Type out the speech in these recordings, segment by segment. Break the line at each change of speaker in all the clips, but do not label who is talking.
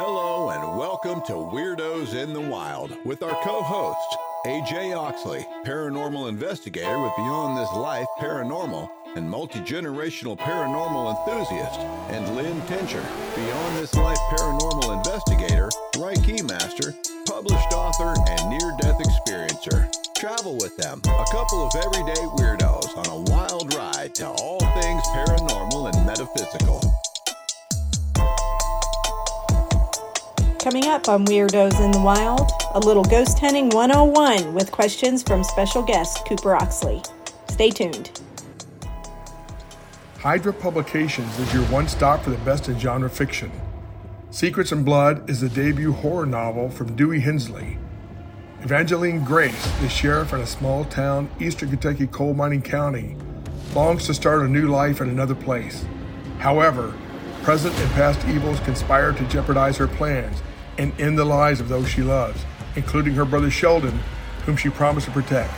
Hello, and welcome to Weirdos in the Wild with our co host, AJ Oxley, paranormal investigator with Beyond This Life Paranormal and multi generational paranormal enthusiast, and Lynn Tincher, Beyond This Life paranormal investigator, Reiki master, published author, and near death experiencer. Travel with them, a couple of everyday weirdos on a wild ride to all things paranormal and metaphysical.
Coming up on Weirdos in the Wild, a little ghost hunting 101 with questions from special guest Cooper Oxley. Stay tuned.
Hydra Publications is your one stop for the best in genre fiction. Secrets and Blood is the debut horror novel from Dewey Hensley. Evangeline Grace, the sheriff in a small town, eastern Kentucky coal mining county, longs to start a new life in another place. However, present and past evils conspire to jeopardize her plans and end the lives of those she loves, including her brother Sheldon, whom she promised to protect.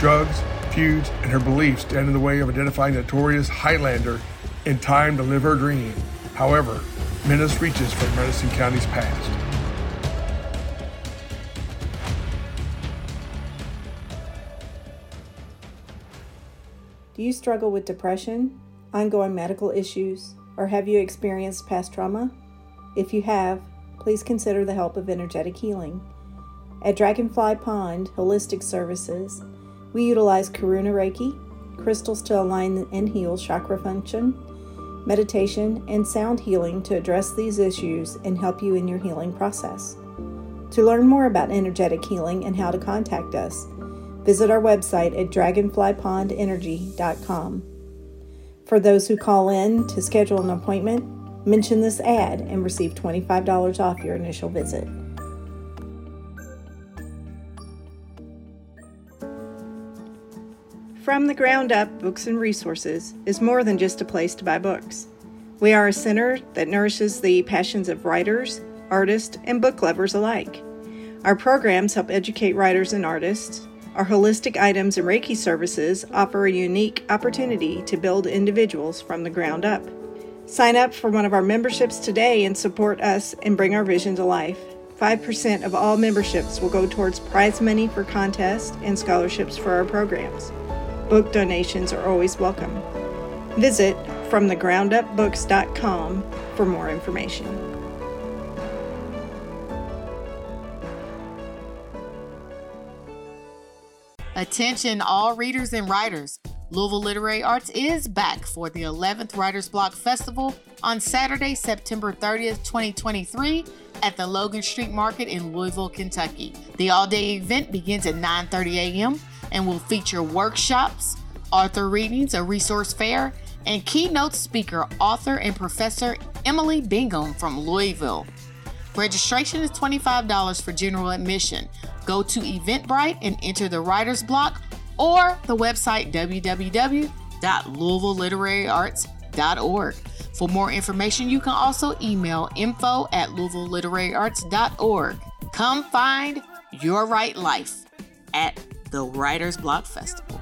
Drugs, feuds, and her beliefs stand in the way of identifying the notorious Highlander in time to live her dream. However, menace reaches from Madison County's past.
Do you struggle with depression, ongoing medical issues, or have you experienced past trauma? If you have, please consider the help of energetic healing. At Dragonfly Pond Holistic Services, we utilize Karuna Reiki, crystals to align and heal chakra function, meditation, and sound healing to address these issues and help you in your healing process. To learn more about energetic healing and how to contact us, visit our website at dragonflypondenergy.com. For those who call in to schedule an appointment, mention this ad and receive $25 off your initial visit. From the Ground Up Books and Resources is more than just a place to buy books. We are a center that nourishes the passions of writers, artists, and book lovers alike. Our programs help educate writers and artists. Our holistic items and Reiki services offer a unique opportunity to build individuals from the ground up. Sign up for one of our memberships today and support us and bring our vision to life. 5% of all memberships will go towards prize money for contests and scholarships for our programs. Book donations are always welcome. Visit fromthegroundupbooks.com for more information.
Attention, all readers and writers. Louisville Literary Arts is back for the 11th Writers Block Festival on Saturday, September 30th, 2023 at the Logan Street Market in Louisville, Kentucky. The all-day event begins at 9:30 a.m. and will feature workshops, author readings, a resource fair, and keynote speaker, author and professor Emily Bingham from Louisville. Registration is $25 for general admission. Go to Eventbrite and enter the writer's block or the website www.louisvilleliteraryarts.org. For more information, you can also email info at louisvilleliteraryarts.org. Come find your right life at the Writers Block Festival.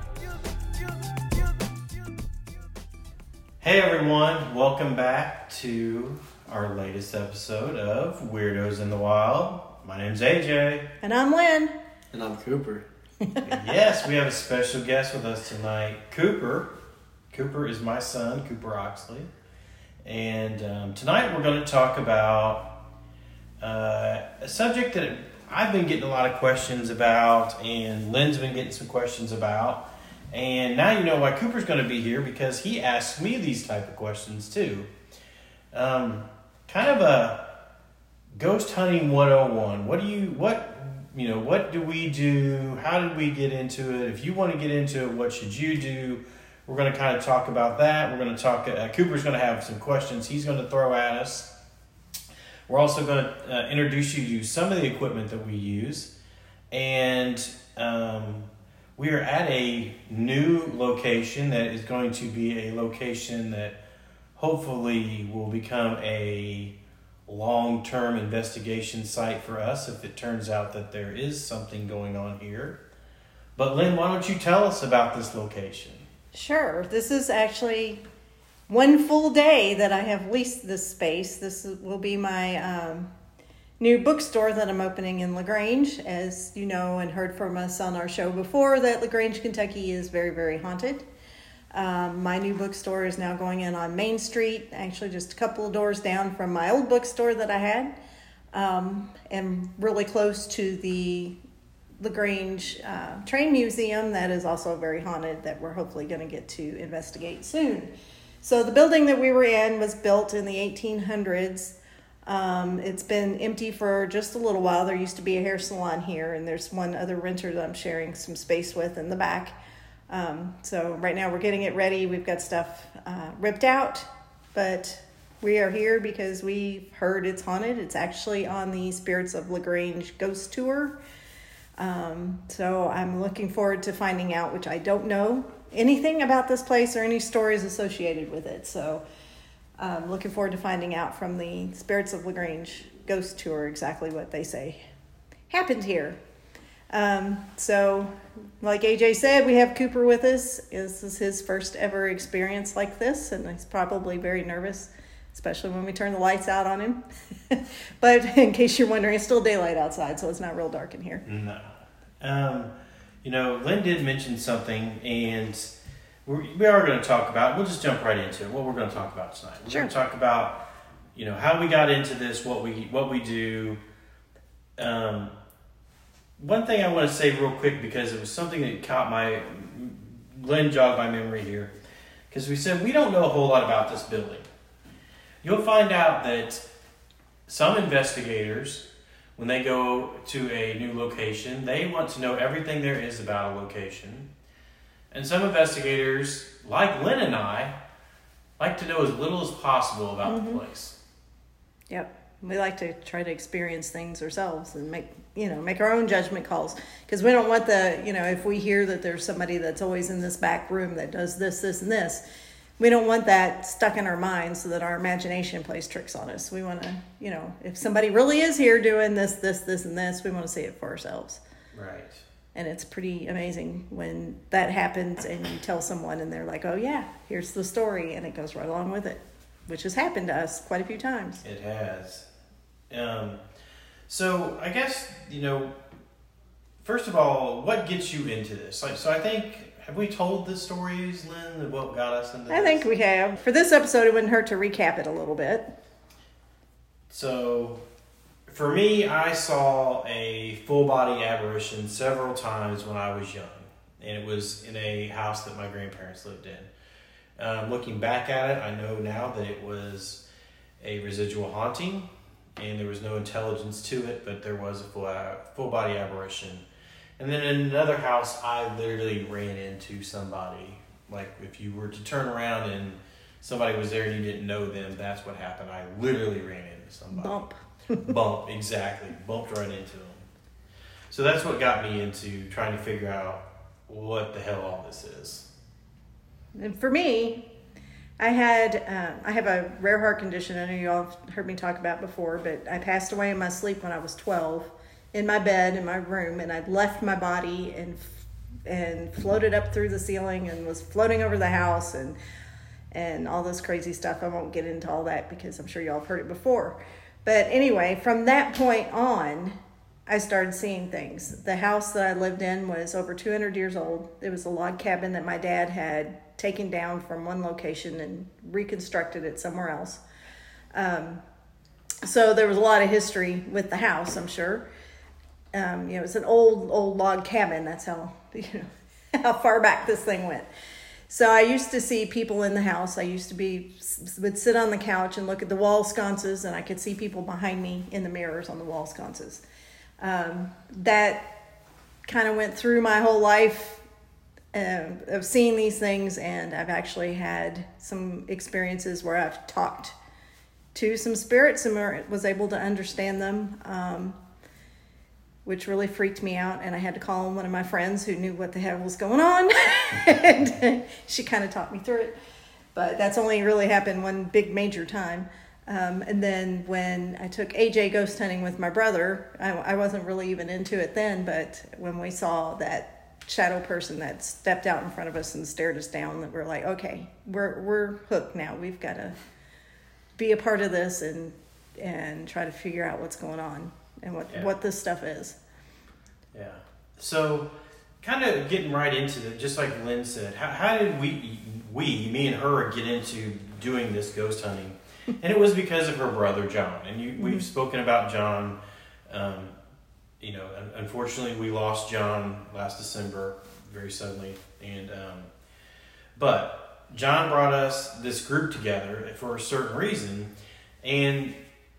Hey everyone, welcome back to our latest episode of Weirdos in the Wild. My name's AJ.
And I'm Lynn.
And I'm Cooper.
Yes, we have a special guest with us tonight, Cooper. Cooper is my son, Cooper Oxley. And um, tonight we're going to talk about uh, a subject that I've been getting a lot of questions about, and Lynn's been getting some questions about. And now you know why Cooper's going to be here because he asks me these type of questions too. Um, kind of a ghost hunting 101. What do you what you know, what do we do? How did we get into it? If you want to get into it, what should you do? We're going to kind of talk about that. We're going to talk, uh, Cooper's going to have some questions he's going to throw at us. We're also going to uh, introduce you to some of the equipment that we use. And um, we are at a new location that is going to be a location that hopefully will become a long term investigation site for us if it turns out that there is something going on here. But Lynn, why don't you tell us about this location?
Sure. This is actually one full day that I have leased this space. This will be my um, new bookstore that I'm opening in LaGrange. As you know and heard from us on our show before, that LaGrange, Kentucky is very, very haunted. Um, my new bookstore is now going in on Main Street, actually just a couple of doors down from my old bookstore that I had, um, and really close to the LaGrange uh, Train Museum that is also very haunted that we're hopefully going to get to investigate soon. So the building that we were in was built in the 1800s. Um, it's been empty for just a little while. There used to be a hair salon here, and there's one other renter that I'm sharing some space with in the back. Um, so right now we're getting it ready. We've got stuff uh, ripped out, but we are here because we've heard it's haunted. It's actually on the Spirits of LaGrange ghost tour. Um, so I'm looking forward to finding out, which I don't know anything about this place or any stories associated with it. So I'm looking forward to finding out from the Spirits of LaGrange ghost tour exactly what they say happened here. Um, so, like AJ said, we have Cooper with us. This is his first ever experience like this, and he's probably very nervous, especially when we turn the lights out on him. but in case you're wondering, it's still daylight outside, so it's not real dark in here.
No. Um, you know, Lynn did mention something, and we're, we are going to talk about. We'll just jump right into it. What we're going to talk about tonight. We're
Sure.
going to talk about, you know, how we got into this, what we what we do. Um, one thing I want to say real quick because it was something that caught my Lynn jogged my memory here, because we said we don't know a whole lot about this building. You'll find out that some investigators when they go to a new location, they want to know everything there is about a location. And some investigators, like Lynn and I, like to know as little as possible about the mm-hmm. place.
Yep. We like to try to experience things ourselves and make, you know, make our own judgment calls because we don't want the, you know, if we hear that there's somebody that's always in this back room that does this, this, and this, we don't want that stuck in our minds so that our imagination plays tricks on us. We want to, you know, if somebody really is here doing this, this, this, and this, we want to see it for ourselves.
Right.
And it's pretty amazing when that happens and you tell someone and they're like, oh, yeah, here's the story. And it goes right along with it, which has happened to us quite a few times.
It has. Um, so I guess you know. First of all, what gets you into this? Like, so I think have we told the stories, Lynn, of what got us into
I
this?
think we have. For this episode, it wouldn't hurt to recap it a little bit.
So, for me, I saw a full body apparition several times when I was young, and it was in a house that my grandparents lived in. Um, looking back at it, I know now that it was a residual haunting, and there was no intelligence to it, but there was a full uh, full body apparition. And then in another house, I literally ran into somebody. Like if you were to turn around and somebody was there and you didn't know them, that's what happened. I literally ran into somebody.
Bump.
Bump, exactly. Bumped right into them. So that's what got me into trying to figure out what the hell all this is.
And for me, I had um, I have a rare heart condition. I know you all have heard me talk about before, but I passed away in my sleep when I was twelve, in my bed in my room, and I'd left my body and and floated up through the ceiling and was floating over the house and and all this crazy stuff. I won't get into all that because I'm sure y'all have heard it before. But anyway, from that point on, I started seeing things. The house that I lived in was over 200 years old. It was a log cabin that my dad had taken down from one location and reconstructed it somewhere else. Um, so there was a lot of history with the house, I'm sure. Um, you know, it's an old, old log cabin. That's how you know how far back this thing went. So I used to see people in the house. I used to be would sit on the couch and look at the wall sconces, and I could see people behind me in the mirrors on the wall sconces. Um, that kind of went through my whole life um, of seeing these things, and I've actually had some experiences where I've talked to some spirits and was able to understand them. Um, which really freaked me out. And I had to call one of my friends who knew what the hell was going on. and she kind of taught me through it. But that's only really happened one big major time. Um, and then when I took AJ ghost hunting with my brother, I, I wasn't really even into it then. But when we saw that shadow person that stepped out in front of us and stared us down, that we're like, okay, we're we're hooked now. We've got to be a part of this and and try to figure out what's going on and what
Yeah.
what this stuff is.
Yeah. So, kind of getting right into it, just like Lynn said, how, how did we, we, me and her, get into doing this ghost hunting? and it was because of her brother John. And you, we've spoken about John. Um, you know, unfortunately, we lost John last December very suddenly, and um, but John brought us this group together for a certain reason, and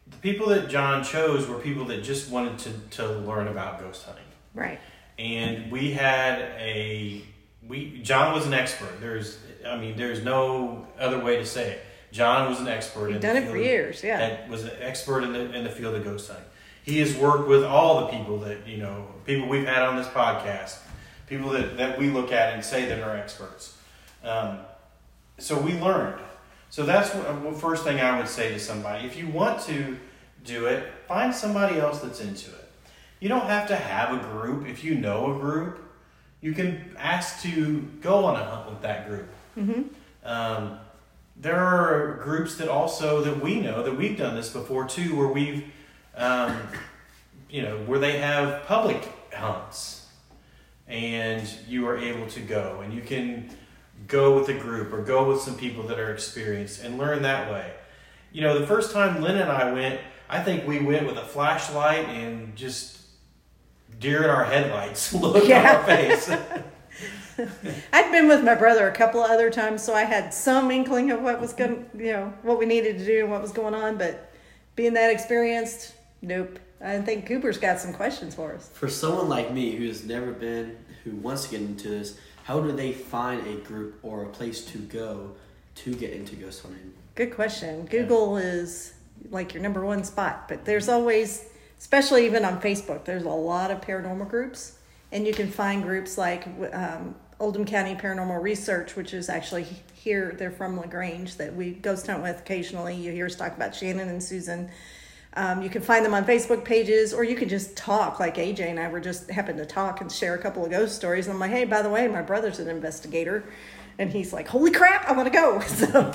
the people that John chose were people that just wanted to, to learn about ghost hunting
Right.
and we had a we John was an expert. There's I mean there's no other way to say it. John was an expert.
You've
in
done it for years, yeah.
That was an expert in the in the field of ghost hunting. He has worked with all the people that you know people we've had on this podcast, people that that we look at and say that are experts. Um, so we learned. So that's what, what first thing I would say to somebody. If you want to do it, find somebody else that's into it. You don't have to have a group. If you know a group, you can ask to go on a hunt with that group. Um, there are groups that also that we know that we've done this before too, where we've, um, you know, where they have public hunts, and you are able to go and you can go with a group or go with some people that are experienced and learn that way. You know, the first time Lynn and I went, I think we went with a flashlight and just deer in our headlights look on our face.
I'd been with my brother a couple of other times, so I had some inkling of what was going, you know, what we needed to do and what was going on. But being that experienced, nope. I think Cooper's got some questions for us.
For someone like me who's never been, who wants to get into this, how do they find a group or a place to go to get into ghost hunting?
Good question. Google is like your number one spot, but there's always, especially even on Facebook, there's a lot of paranormal groups, and you can find groups like um, Oldham County Paranormal Research, which is actually here. They're from LaGrange that we ghost hunt with occasionally. You hear us talk about Shannon and Susan. Um, you can find them on Facebook pages, or you can just talk. Like AJ and I were just happened to talk and share a couple of ghost stories. And I'm like, hey, by the way, my brother's an investigator, and he's like, holy crap, I want to go. So,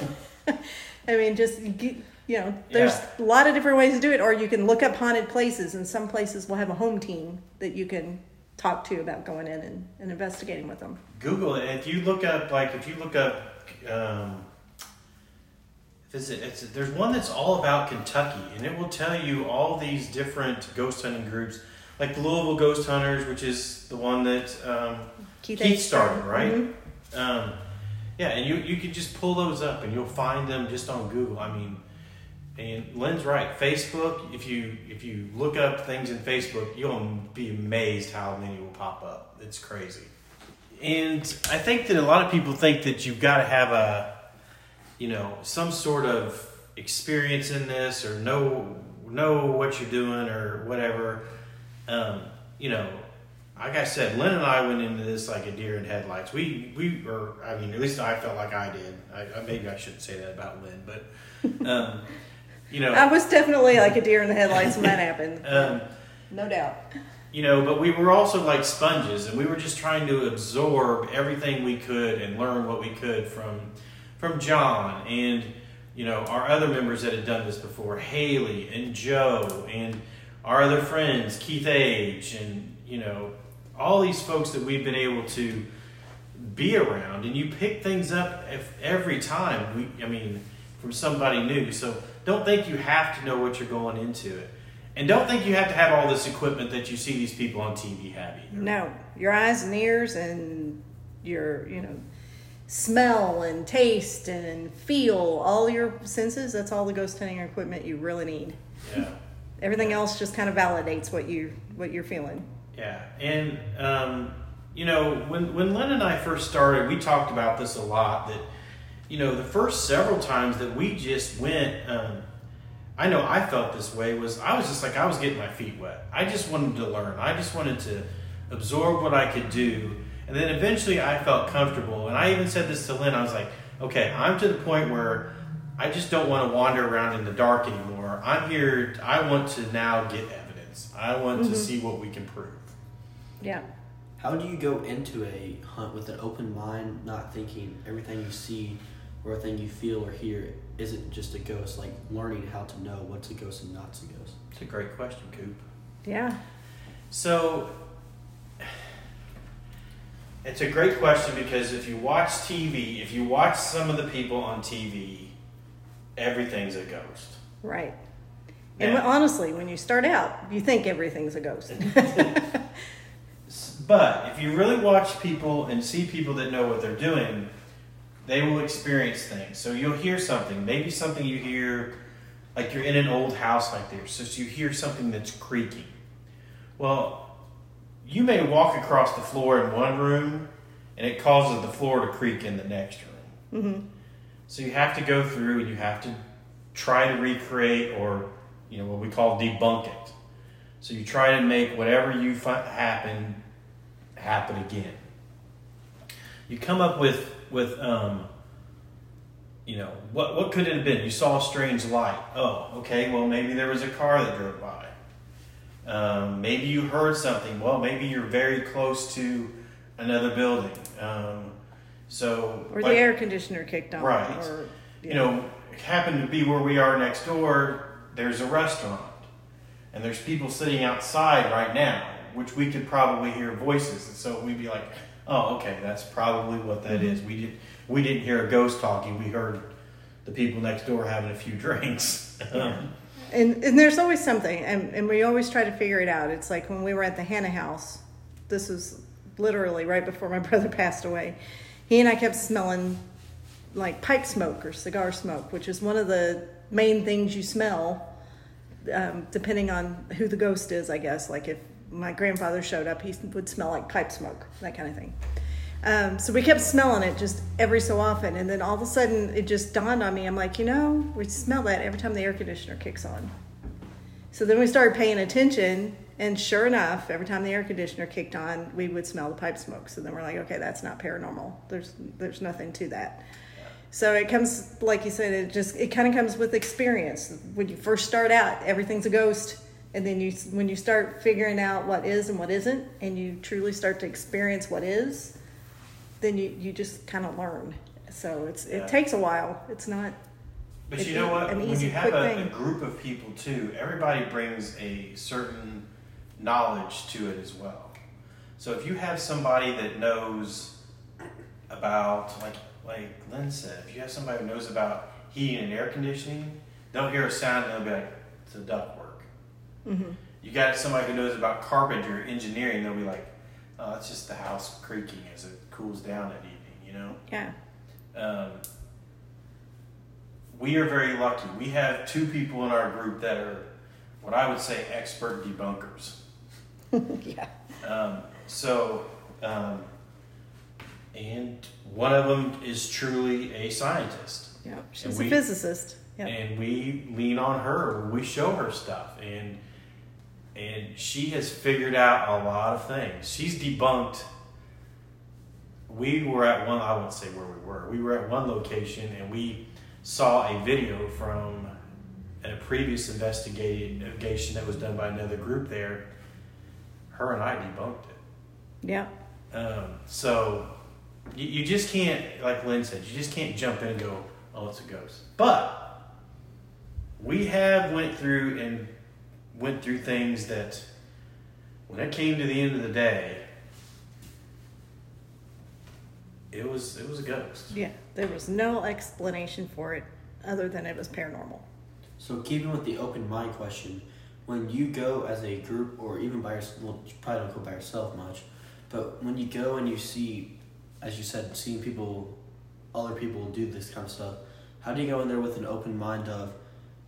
I mean, just you know, there's
Yeah.
a lot of different ways to do it. Or you can look up haunted places, and some places will have a home team that you can talk to about going in and, and investigating with them.
Google it. If you look up, like, if you look up, um, it's, it's, there's one that's all about Kentucky, and it will tell you all these different ghost hunting groups, like the Louisville Ghost Hunters, which is the one that um,
Keith
Keith, started, right?
Mhm.
Um, yeah, and you you can just pull those up, and you'll find them just on Google. I mean, and Lynn's right. Facebook, if you if you look up things in Facebook, you'll be amazed how many will pop up. It's crazy. And I think that a lot of people think that you've got to have a, you know, some sort of experience in this or know know what you're doing or whatever. Um, you know, like I said, Lynn and I went into this like a deer in headlights. We we or I mean, at least I felt like I did. I, I maybe I shouldn't say that about Lynn, but um, you know,
I was definitely like a deer in the headlights when that happened.
um,
No doubt.
you know, but we were also like sponges, and we were just trying to absorb everything we could and learn what we could from from John and you know our other members that had done this before, Haley and Joe, and our other friends, Keith Age, and you know all these folks that we've been able to be around, and you pick things up every time. We, I mean, from somebody new. So don't think you have to know what you're going into it. And don't think you have to have all this equipment that you see these people on TV have either.
No, your eyes and ears and your, you know, smell and taste and feel, all your senses, that's all the ghost hunting equipment you really need.
Yeah.
Everything else just kind of validates what you what you're feeling.
Yeah, and um, you know, when when Lynn and I first started, we talked about this a lot. That you know, the first several times that we just went, um, I know I felt this way. Was I was just like I was getting my feet wet. I just wanted to learn. I just wanted to absorb what I could do, and then eventually I felt comfortable. And I even said this to Lynn. I was like, okay, I'm to the point where I just don't want to wander around in the dark anymore. I'm here. I want to now get evidence. I want to mm-hmm. see what we can prove.
Yeah.
How do you go into a hunt with an open mind, not thinking everything you see or a thing you feel or hear isn't just a ghost? Like learning how to know what's a ghost and not a ghost.
It's a great question, Coop.
Yeah.
So it's a great question because if you watch TV, if you watch some of the people on TV, everything's a ghost.
Right. And
Now-
honestly, when you start out, you think everything's a ghost.
But if you really watch people and see people that know what they're doing, they will experience things. So you'll hear something, maybe something you hear, like you're in an old house like this, so you hear something that's creaking. Well, you may walk across the floor in one room, and it causes the floor to creak in the next room.
hmm
So you have to go through and you have to try to recreate or, you know, what we call debunk it. So you try to make whatever you find happen happen again. You come up with with um, you know what what could it have been? You saw a strange light. Oh, okay. Well, maybe there was a car that drove by. Um, maybe you heard something. Well, maybe you're very close to another building. Um, so
Or
like-
the air conditioner kicked on.
Right.
Or,
you know, it happened to be where we are next door, there's a restaurant. And there's people sitting outside right now, which we could probably hear voices. And so we'd be like, oh, okay, that's probably what that is. We, did, we didn't hear a ghost talking, we heard the people next door having a few drinks. Um,
And, and there's always something, and, and we always try to figure it out. It's like when we were at the Hannah house, this was literally right before my brother passed away. He and I kept smelling like pipe smoke or cigar smoke, which is one of the main things you smell, um, depending on who the ghost is, I guess. Like if my grandfather showed up, he would smell like pipe smoke, that kind of thing. Um, so we kept smelling it just every so often, and then all of a sudden it just dawned on me. I'm like, you know, we smell that every time the air conditioner kicks on. So then we started paying attention, and sure enough, every time the air conditioner kicked on, we would smell the pipe smoke. So then we're like, okay, that's not paranormal. There's there's nothing to that. So it comes, like you said, it just it kind of comes with experience. When you first start out, everything's a ghost, and then you when you start figuring out what is and what isn't, and you truly start to experience what is, then you you just kind of learn. So it's
Yeah.
it takes a while. It's not
But you know what? When you have a, a group of people too, everybody brings a certain knowledge to it as well. So if you have somebody that knows about, like like Lynn said, if you have somebody who knows about heating and air conditioning, they'll hear a sound and they'll be like, "It's a ductwork."
Mm-hmm.
You got somebody who knows about carpentry, engineering, they'll be like, "Oh, it's just the house creaking as it cools down at evening," you know.
yeah.
Um, we are very lucky. We have two people in our group that are what I would say expert debunkers.
yeah.
Um, so, um, and one of them is truly a scientist.
Yeah. She's
we-
a physicist. Yeah.
And we lean on her we show her stuff. And and she has figured out a lot of things. She's debunked. We were at one, I won't say where we were. We were at one location and we saw a video from a previous investigation that was done by another group there. Her and I debunked it.
Yeah.
Um, so you, you just can't, like Lynn said, you just can't jump in and go, "Oh, it's a ghost." But we have went through and went through things that, when it came to the end of the day, it was it was a ghost.
Yeah. There was no explanation for it other than it was paranormal.
So keeping with the open mind question, when you go as a group or even by yourself, well, you probably don't go by yourself much, but when you go and you see, as you said, seeing people, other people do this kind of stuff, how do you go in there with an open mind of,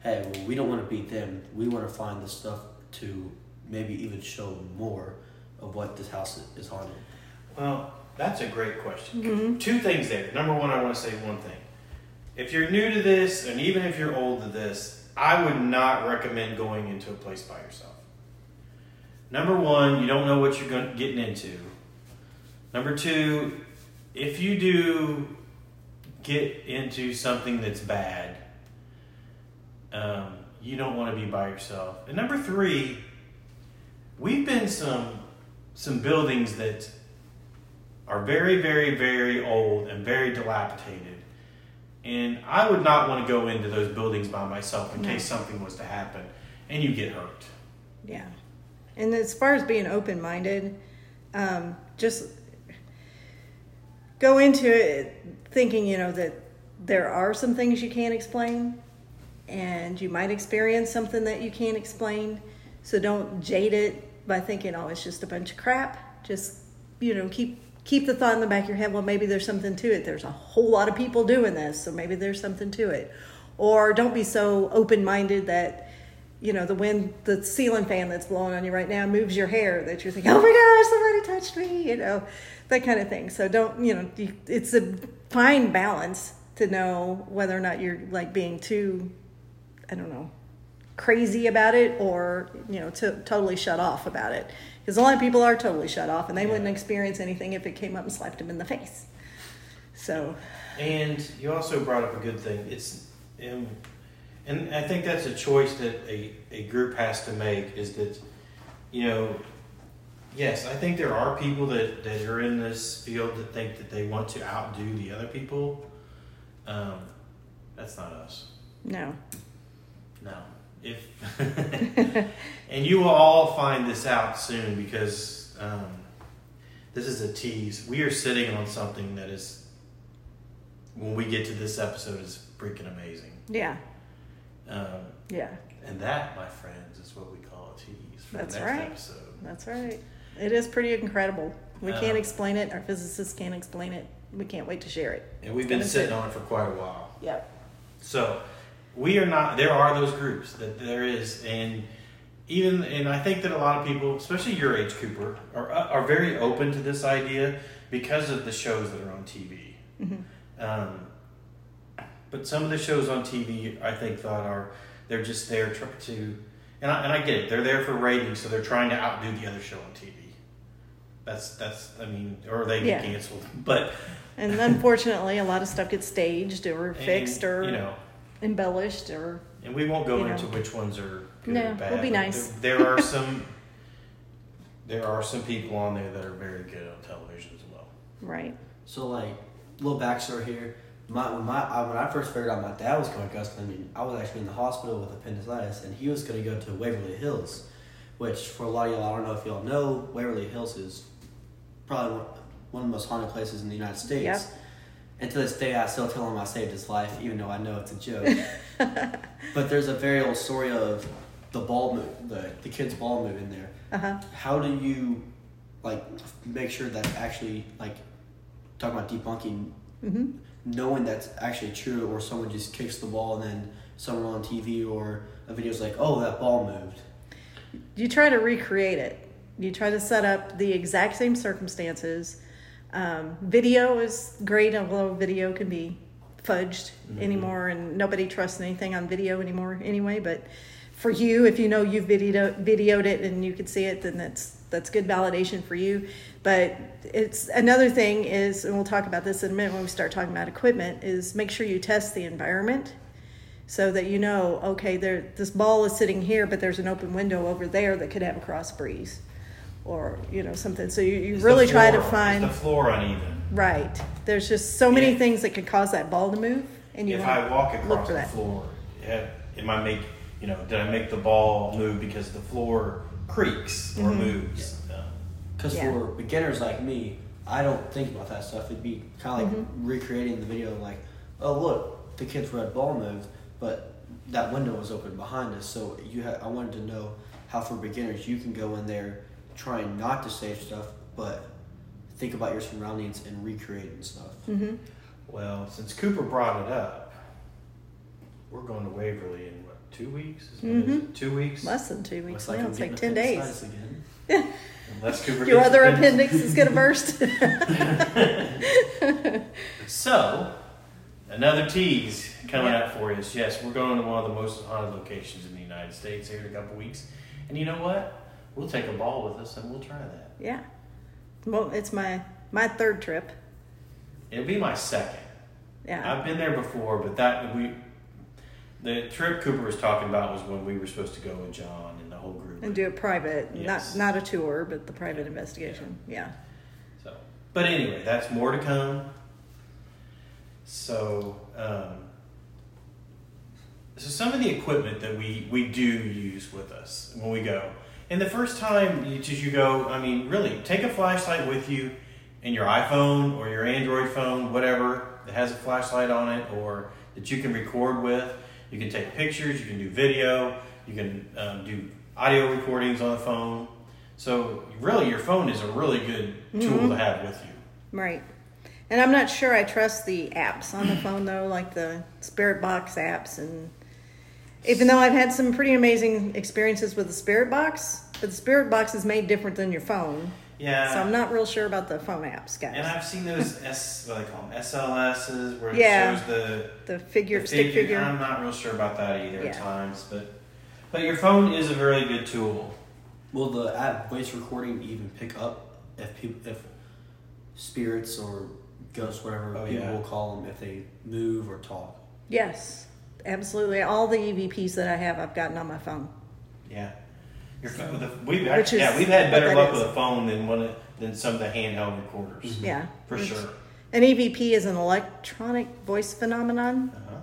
hey, well, we don't want to beat them. We want to find the stuff to maybe even show more of what this house is haunted.
Well, that's a great question. Two things there. Number one, I want to say one thing. If you're new to this, and even if you're old to this, I would not recommend going into a place by yourself. Number one, you don't know what you're getting into. Number two, if you do get into something that's bad, um, you don't want to be by yourself. And number three, we've been some some buildings that are very, very, very old and very dilapidated. And I would not want to go into those buildings by myself in
No.
case something was to happen and you get hurt.
Yeah. And as far as being open minded, um, just go into it thinking, you know, that there are some things you can't explain and you might experience something that you can't explain. So don't jade it by thinking, oh, it's just a bunch of crap. Just, you know, keep keep the thought in the back of your head, well, maybe there's something to it. There's a whole lot of people doing this, so maybe there's something to it. Or don't be so open minded that you know, the wind, the ceiling fan that's blowing on you right now moves your hair that you're thinking, oh my gosh, somebody touched me, you know, that kind of thing. So don't, you know, it's a fine balance to know whether or not you're like being too, I don't know, crazy about it or, you know, to totally shut off about it. Because a lot of people are totally shut off and they wouldn't experience anything if it came up and slapped them in the face. So,
And you also brought up a good thing. It's, um, and I think that's a choice that a, a group has to make is that, you know, yes, I think there are people that, that are in this field that think that they want to outdo the other people. Um, that's not us.
no.
No. If and you will all find this out soon because um, this is a tease. We are sitting on something that is when we get to this episode is freaking amazing.
Yeah.
Um,
Yeah.
and that, my friends, is what we call a tease for
That's
the next
right.
episode.
That's right. It is pretty incredible. We can't
Um,
explain it. Our physicists can't explain it. We can't wait to share it.
And we've
It's
been sitting
sit-
on it for quite a while.
Yep.
So we are not. There are those groups that there is, and even and I think that a lot of people, especially your age, Cooper, are are very open to this idea because of the shows that are on TV. Um, but some of the shows on TV, I think, thought are they're just there to, and I, and I get it. They're there for ratings, so they're trying to outdo the other show on TV. That's that's I mean, or they
Yeah.
get canceled, but
And unfortunately, a lot of stuff gets staged or
and,
fixed or
you know.
Embellished or
And we won't go
you know.
into which ones are good
No,
or bad.
we'll be nice.
There, there are some. There are some people on there that are very good on television as well.
right.
So like, little backstory here. My when my I, when I first figured out my dad was going to Augusta, I mean, I was actually in the hospital with appendicitis, and he was going to go to Waverly Hills, which for a lot of y'all, I don't know if y'all know, Waverly Hills is probably one, one of the most haunted places in the United States.
Yep.
And to this day, I still tell him I saved his life, even though I know it's a joke. but there's a very old story of the ball move, the the kid's ball move in there.
Uh huh.
How do you like make sure that actually like talking about debunking
Mm-hmm.
knowing that's actually true or someone just kicks the ball and then someone on TV or a video is like, oh, that ball moved.
You try to recreate it. You try to set up the exact same circumstances. Um, video is great, although video can be fudged anymore, and nobody trusts anything on video anymore anyway. But for you, if you know you've videoed, videoed it and you could see it, then that's that's good validation for you. But it's another thing is, and we'll talk about this in a minute when we start talking about equipment. Is make sure you test the environment so that you know, okay, there this ball is sitting here, but there's an open window over there that could have a cross breeze, or you know something. So you, you
Is
really
the
try to
floor-
find
is the floor uneven.
right. There's just so many
Yeah.
things that could cause that ball to move, and you
If
wanna
I walk
look
across
for
the
that.
floor, have, am I make you know did I make the ball move because the floor creaks or
Mhm.
moves? No.
Because
Yeah.
for beginners like me, I don't think about that stuff. It'd be kind of like
Mm-hmm.
recreating the video, like, oh look, the kid's red ball moved, but that window was open behind us. So you, ha- I wanted to know how for beginners you can go in there trying not to save stuff, but think about your surroundings and recreate and stuff.
hmm
Well, since Cooper brought it up, we're going to Waverly in what two weeks? Is what is
Mhm.
it? Two weeks.
Less than two weeks
Looks
now. It's like ten days.
Again.
Unless Cooper
Your other
appendix-
appendix is gonna burst.
So, another tease coming
Yeah.
up for you is yes, we're going to one of the most haunted locations in the United States here in a couple weeks. And you know what? We'll take a ball with us and we'll try that.
yeah. Well, it's my my third trip.
It'll be my second.
Yeah.
I've been there before, but that we the trip Cooper was talking about was when we were supposed to go with John and the whole group.
and do it private,
Yes.
not not a tour, but the private investigation. Yeah.
So, but anyway, that's more to come. So, um, so some of the equipment that we, we do use with us when we go. And the first time you, you go, I mean, really, take a flashlight with you in your iPhone or your Android phone, whatever that has a flashlight on it or that you can record with. You can take pictures, you can do video, you can um, do audio recordings on the phone. So, really, your phone is a really good tool
Mm-hmm.
to have with you.
Right. And I'm not sure I trust the apps on the phone though, like the Spirit Box apps and even though I've had some pretty amazing experiences with the Spirit Box, but the Spirit Box is made different than your phone.
Yeah.
So I'm not real sure about the phone apps, guys.
And I've seen those S, what do they call them, SLSs, where it
Yeah.
shows the,
the figure
the
stick figure.
I'm not real sure about that either
Yeah.
at times, but but your phone is a very good tool.
Will the app voice recording even pick up if people if spirits or ghosts, whatever
Oh,
people
yeah.
will call them, if they move or talk?
Yes. Absolutely. All the EVPs that I have I've gotten on my phone.
Yeah. Your phone, the, we've
Which
actually,
is
yeah, we've had better luck
is.
with a phone than one of- than some of the handheld recorders. Mm-hmm.
Yeah.
For
Which-
sure.
An EVP is an electronic voice phenomenon.
Uh-huh.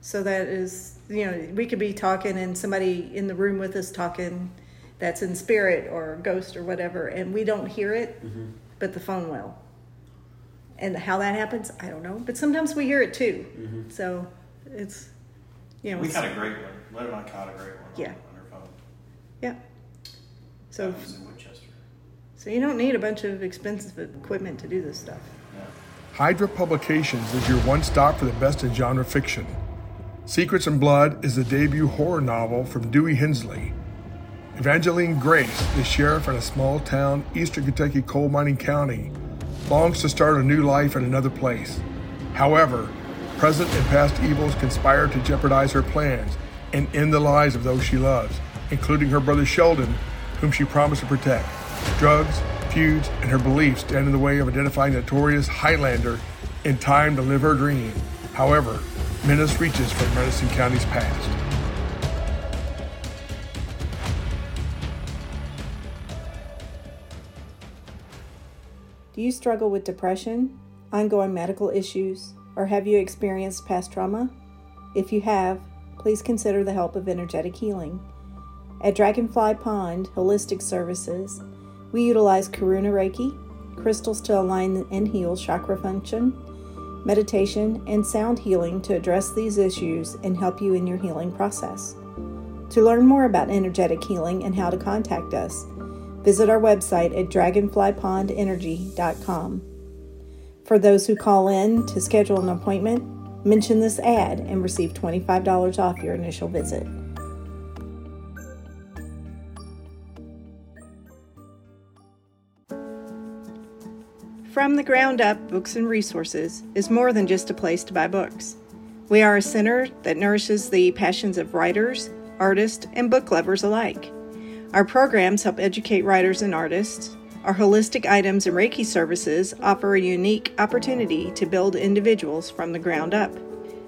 So that is, you know, we could be talking and somebody in the room with us talking that's in spirit or ghost or whatever, and we don't hear it, mm-hmm. but the phone will. And how that happens, I don't know. But sometimes we hear it too. Mm-hmm. So it's, you know,
We had a great one. Let and I caught a great one
Yeah.
on, on her phone.
yeah. So,
That was in Winchester.
so you don't need a bunch of expensive equipment to do this stuff.
Yeah.
Hydra Publications is your one stop for the best in genre fiction. Secrets and Blood is the debut horror novel from Dewey Hensley. Evangeline Grace, the sheriff in a small town, eastern Kentucky coal mining county, longs to start a new life in another place. However, present and past evils conspire to jeopardize her plans and end the lives of those she loves, including her brother Sheldon, whom she promised to protect. Drugs, feuds, and her beliefs stand in the way of identifying the notorious Highlander in time to live her dream. However, menace reaches from Madison County's past.
Do you struggle with depression, ongoing medical issues, or have you experienced past trauma? If you have, please consider the help of energetic healing. At Dragonfly Pond Holistic Services, we utilize Karuna Reiki, crystals to align and heal chakra function, meditation, and sound healing to address these issues and help you in your healing process. To learn more about energetic healing and how to contact us, visit our website at dragonflypondenergy.com. For those who call in to schedule an appointment, mention this ad and receive $25 off your initial visit. From the Ground Up Books and Resources is more than just a place to buy books. We are a center that nourishes the passions of writers, artists, and book lovers alike. Our programs help educate writers and artists. Our holistic items and Reiki services offer a unique opportunity to build individuals from the ground up.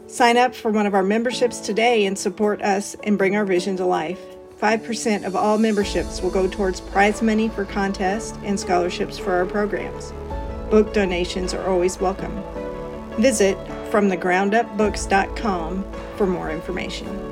Sign up for one of our memberships today and support us and bring our vision to life. 5% of all memberships will go towards prize money for contests and scholarships for our programs. Book donations are always welcome. Visit fromthegroundupbooks.com for more information.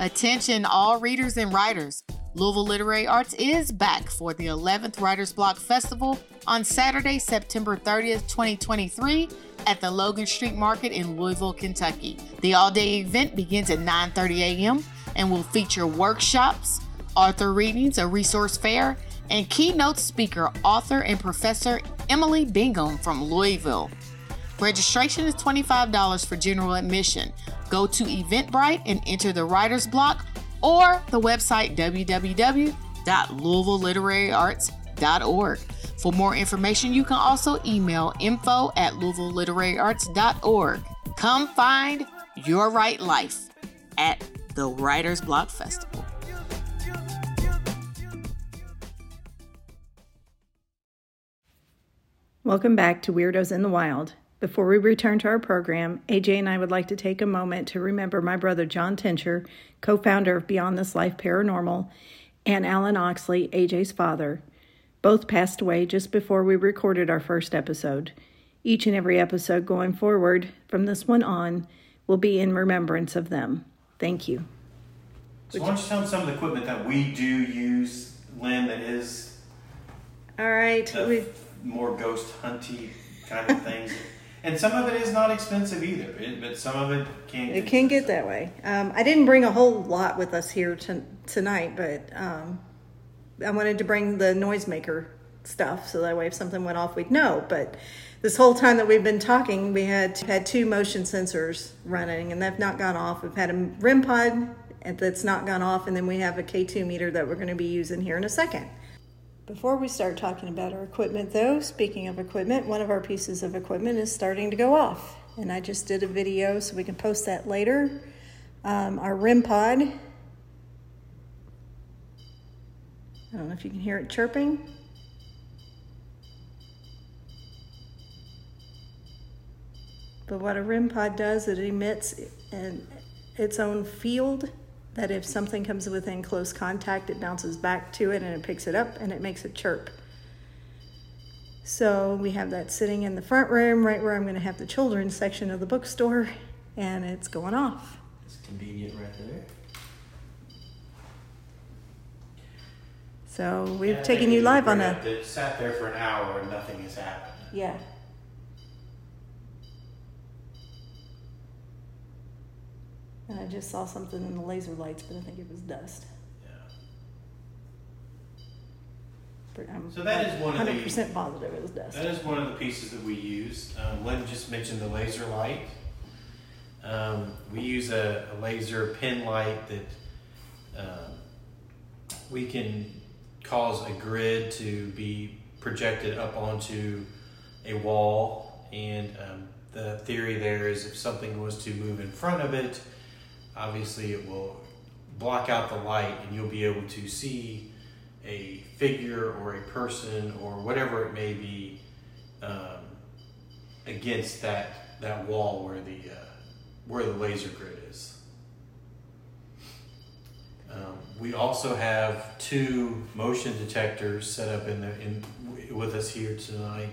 Attention, all readers and writers. Louisville Literary Arts is back for the 11th Writers Block Festival on Saturday, September 30th, 2023 at the Logan Street Market in Louisville, Kentucky. The all-day event begins at 9:30 a.m. and will feature workshops, author readings, a resource fair, and keynote speaker, author and professor Emily Bingham from Louisville. Registration is $25 for general admission. Go to Eventbrite and enter the writer's block or the website www.louisvilleliteraryarts.org. For more information, you can also email info at louisvilleliteraryarts.org. Come find your right life at the Writer's Block Festival.
Welcome back to Weirdos in the Wild. Before we return to our program, AJ and I would like to take a moment to remember my brother John Tincher, co founder of Beyond This Life Paranormal, and Alan Oxley, AJ's father, Both passed away just before we recorded our first episode. Each and every episode going forward from this one on will be in remembrance of them. Thank you.
So why don't you tell them some of the equipment that we do use, Lynn, that is
All right.
more ghost hunty kind of things. and some of it is not expensive either, it, but some of it can.
It can get that way. Um, I didn't bring a whole lot with us here to, tonight, but um, I wanted to bring the noisemaker stuff so that way if something went off, we'd know. But this whole time that we've been talking, we had had two motion sensors running, and they've not gone off. We've had a REM pod that's not gone off, and then we have a K2 meter that we're going to be using here in a second. Before we start talking about our equipment, though, speaking of equipment, one of our pieces of equipment is starting to go off. And I just did a video so we can post that later. Um, our REM pod. I don't know if you can hear it chirping. But what a REM pod does, it emits an, its own field that if something comes within close contact, it bounces back to it and it picks it up and it makes a chirp. So we have that sitting in the front room, right where I'm going to have the children's section of the bookstore, and it's going off.
It's convenient right there.
So we've taken you live on a.
That sat there for an hour and nothing has happened.
Yeah. And I just saw something in the laser lights, but I think it was dust.
Yeah.
I'm
So that is one of the-
100% positive it was dust.
That is one of the pieces that we use. Um, Lynn just mentioned the laser light. Um, we use a, a laser pin light that um, we can cause a grid to be projected up onto a wall. And um, the theory there is if something was to move in front of it, obviously it will block out the light and you'll be able to see a figure or a person or whatever it may be um, against that that wall where the uh, where the laser grid is. Um, we also have two motion detectors set up in the in with us here tonight.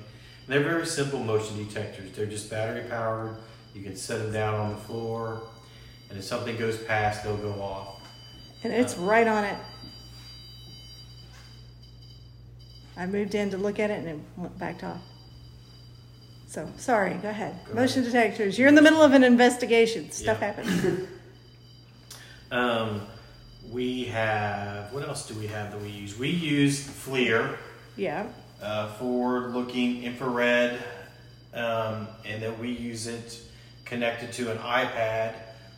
And they're very simple motion detectors. They're just battery powered. You can set them down on the floor, and if something goes past, they'll go off.
And it's right on it. I moved in to look at it and it went back off. So, sorry, go ahead.
Go
Motion detectors. You're in the middle of an investigation. Stuff
Yeah.
happens.
Um, we have what else do we have that we use? We use FLIR
yeah.
uh, for looking infrared, um, and then we use it connected to an iPad,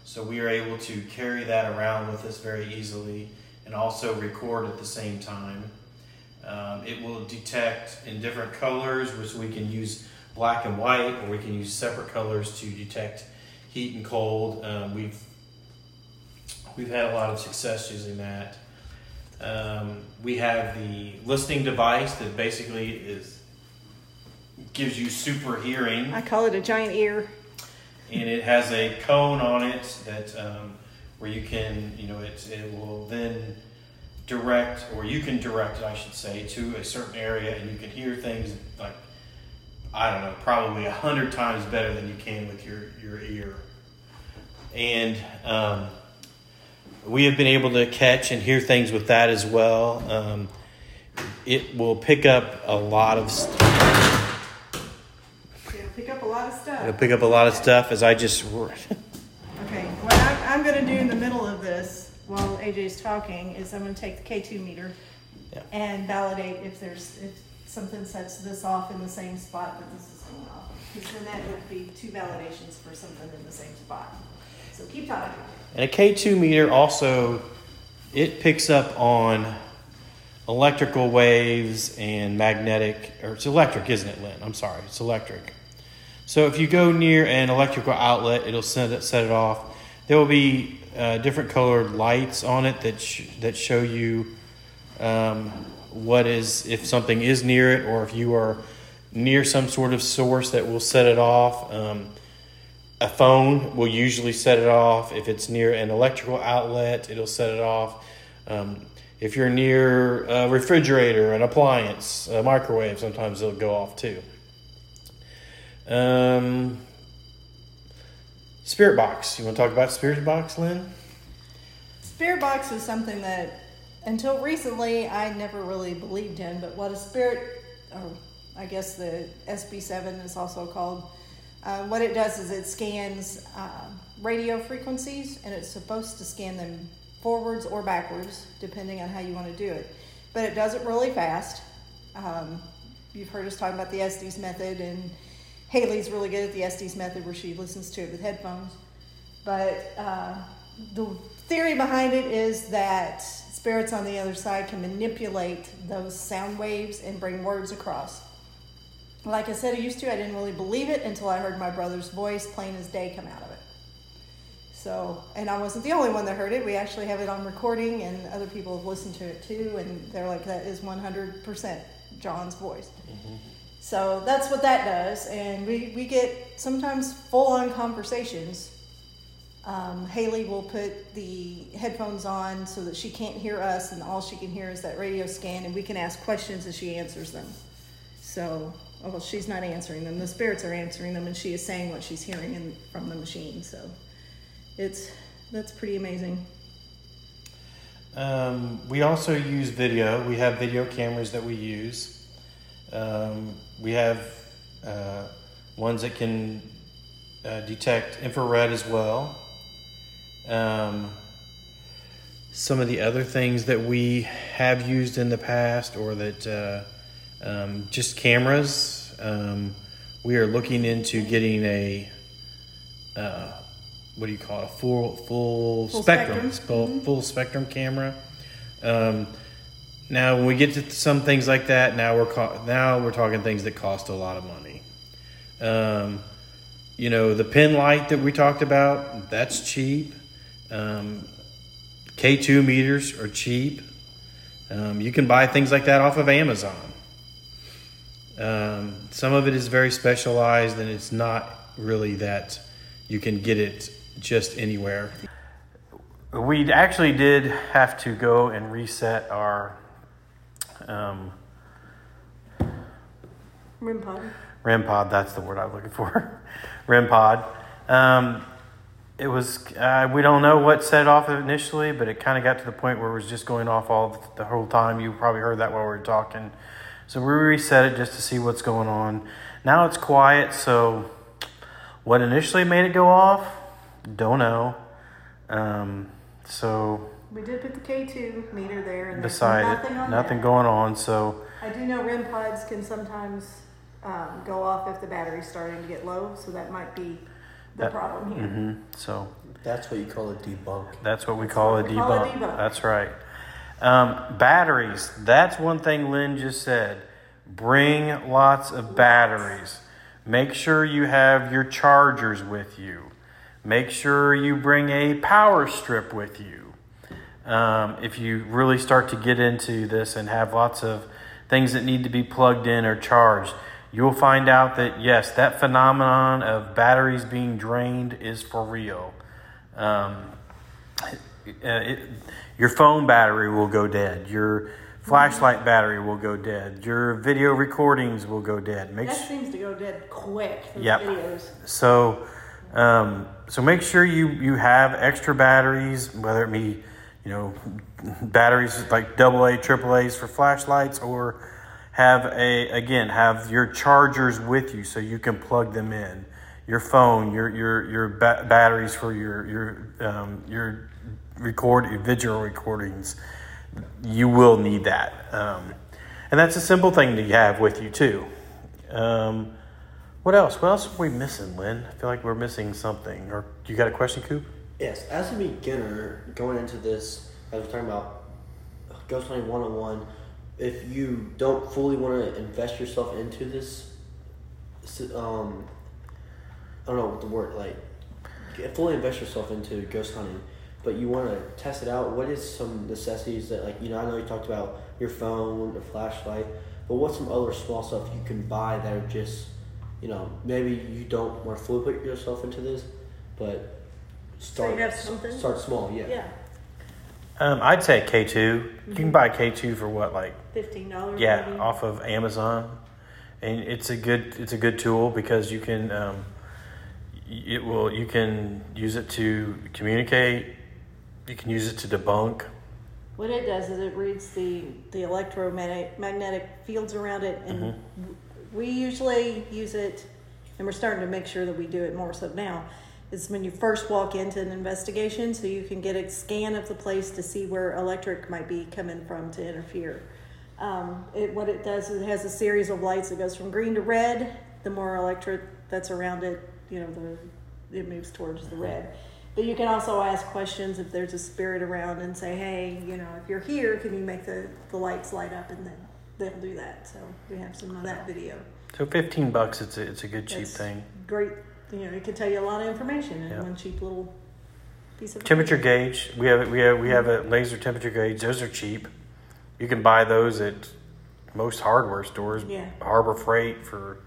so we are able to carry that around with us very easily and also record at the same time. Um, it will detect in different colors, which we can use black and white, or we can use separate colors to detect heat and cold. Um, we've we've had a lot of success using that. Um, we have the listening device that basically is gives you super hearing,
I call it a giant ear.
And it has a cone on it that um, where you can, you know, it it will then direct, or you can direct it, I should say, to a certain area, and you can hear things like I don't know, probably a hundred times better than you can with your your ear, and um, we have been able to catch and hear things with that as well. Um, it will pick up a lot of. St-
It'll pick up a lot of stuff.
it'll pick up a lot of stuff as I just.
Okay, what I'm, I'm going to do in the middle of this while AJ's talking is I'm going to take the K2 meter
Yeah.
and validate if there's if something sets this off in the same spot that this is going off. Because then that would be two validations for something in the same spot. So keep talking.
And a K2 meter also it picks up on electrical waves and magnetic or it's electric, isn't it, Lynn? I'm sorry, it's electric. So if you go near an electrical outlet, it'll set it, set it off. There will be uh, different colored lights on it that sh- that show you um, what is if something is near it or if you are near some sort of source that will set it off. Um, a phone will usually set it off. If it's near an electrical outlet, it'll set it off. Um, if you're near a refrigerator, an appliance, a microwave, sometimes it'll go off too. Um, spirit box. You want to talk about spirit box, Lynn?
Spirit box was something that until recently I never really believed in, but what a spirit, or I guess the SB7 is also called, uh, what it does is it scans uh, radio frequencies and it's supposed to scan them forwards or backwards, depending on how you want to do it. But it does it really fast. Um, you've heard us talk about the Estes method, and Haley's really good at the Estes method where she listens to it with headphones. But uh, the theory behind it is that spirits on the other side can manipulate those sound waves and bring words across. Like I said, I used to, I didn't really believe it until I heard my brother's voice plain as day come out of it. So, and I wasn't the only one that heard it. We actually have it on recording, and other people have listened to it too, and they're like, that is 100% John's voice. So that's what that does, and we, we get sometimes full on conversations. Um, Haley will put the headphones on so that she can't hear us, and all she can hear is that radio scan, and we can ask questions as she answers them. So, oh, well, she's not answering them; the spirits are answering them, and she is saying what she's hearing in, from the machine. So, it's that's pretty amazing.
Um, we also use video. We have video cameras that we use. Um, we have uh, ones that can uh, detect infrared as well. Um, some of the other things that we have used in the past, or that uh, um, just cameras, um, we are looking into getting a uh, what do you call it? A full full,
Full
spectrum,
spectrum.
full, full spectrum camera. Um, now, when we get to some things like that, now we're co- now we're talking things that cost a lot of money. Um, you know, the pin light that we talked about, that's cheap. Um, K2 meters are cheap. Um, you can buy things like that off of Amazon. Um, some of it is very specialized, and it's not really that you can get it just anywhere. We actually did have to go and reset our um,
REM pod.
REM pod. That's the word I was looking for. REM pod. Um, it was. Uh, we don't know what set it off initially, but it kind of got to the point where it was just going off all the whole time. You probably heard that while we were talking. So we reset it just to see what's going on. Now it's quiet. So what initially made it go off? Don't know. Um, so
We did put the K2 meter there, and there's
beside
nothing
it,
on
nothing
that.
going on. So
I do know REM pods can sometimes um, go off if the battery's starting to get low, so that might be the
That-
problem here.
hmm so
That's what you call a debunk.
That's what we call a
what we call a
debunk.
debunk.
That's right. Um, batteries. That's one thing Lynn just said. Bring lots of batteries. Make sure you have your chargers with you. Make sure you bring a power strip with you. Um, if you really start to get into this and have lots of things that need to be plugged in or charged, you'll find out that yes, that phenomenon of batteries being drained is for real. Um, uh, it, your phone battery will go dead. Your flashlight battery will go dead. Your video recordings will go dead. Make
That seems to go dead quick.
Yep.
videos.
so, um, so make sure you you have extra batteries, whether it be, you know, batteries like double A, triple A's for flashlights, or have a again have your chargers with you so you can plug them in. Your phone, your your your ba- batteries for your your um, your record your video recordings. You will need that, um, and that's a simple thing to have with you too. Um, what else? What else are we missing, Lynn? I feel like we're missing something. Or you got a question, Coop?
Yes, as a beginner going into this, as we're talking about Ghost Hunting 101. If you don't fully want to invest yourself into this, um, I don't know what the word like, fully invest yourself into ghost hunting, but you want to test it out. What is some necessities that like you know? I know you talked about your phone, a flashlight, but what's some other small stuff you can buy that are just, you know, maybe you don't want to fully put yourself into this, but start
you have something?
start small. Yeah.
Yeah.
Um, I'd say K two. You can buy K two for what, like
Fifteen dollars.
yeah, off of Amazon, and it's a good it's a good tool because you can um, it will you can use it to communicate. You can use it to debunk.
What it does is it reads the the electromagnetic fields around it, and w- we usually use it, and we're starting to make sure that we do it more so now. Is when you first walk into an investigation, so you can get a scan of the place to see where electric might be coming from to interfere. Um, it, what it does is it has a series of lights that goes from green to red. The more electric that's around it, you know, the it moves towards the red. But you can also ask questions if there's a spirit around and say, hey, you know, if you're here, can you make the, the lights light up? And then they'll do that. So we have some of that video.
So fifteen bucks, it's a it's a good cheap
That's
thing.
Great. You know, it can tell you a lot of information in
Yeah.
one cheap little piece of
Temperature gauge. We have we have we have a laser temperature gauge. Those are cheap. You can buy those at most hardware stores.
Yeah.
Harbor Freight for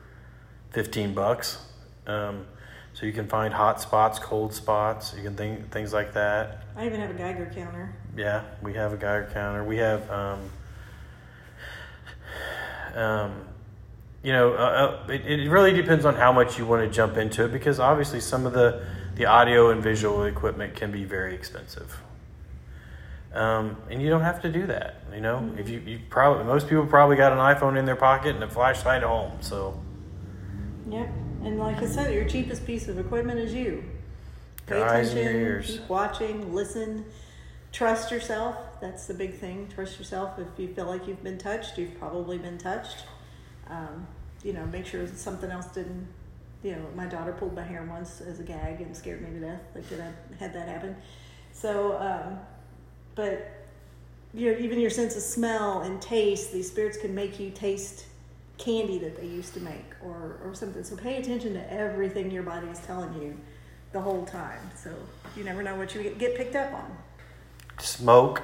fifteen bucks. Um, so you can find hot spots, cold spots. You can think things like that.
I even have a Geiger counter.
Yeah, we have a Geiger counter. We have, um, um, you know, uh, uh, it, it really depends on how much you want to jump into it because obviously some of the, the audio and visual equipment can be very expensive. Um, and you don't have to do that. You know, if you, you probably, most people probably got an iPhone in their pocket and a flashlight at home. So
Yep. And like I said, your cheapest piece of equipment is you. Pay
Your eyes and your
attention, keep watching, listen, trust yourself. That's the big thing. Trust yourself. If you feel like you've been touched, you've probably been touched. Um, you know, make sure something else didn't. You know, my daughter pulled my hair once as a gag and scared me to death. Like that I had that happen. So, um, but you know, even your sense of smell and taste, these spirits can make you taste candy that they used to make or, or something. So pay attention to everything your body is telling you the whole time. So you never know what you get, get picked up on.
smoke.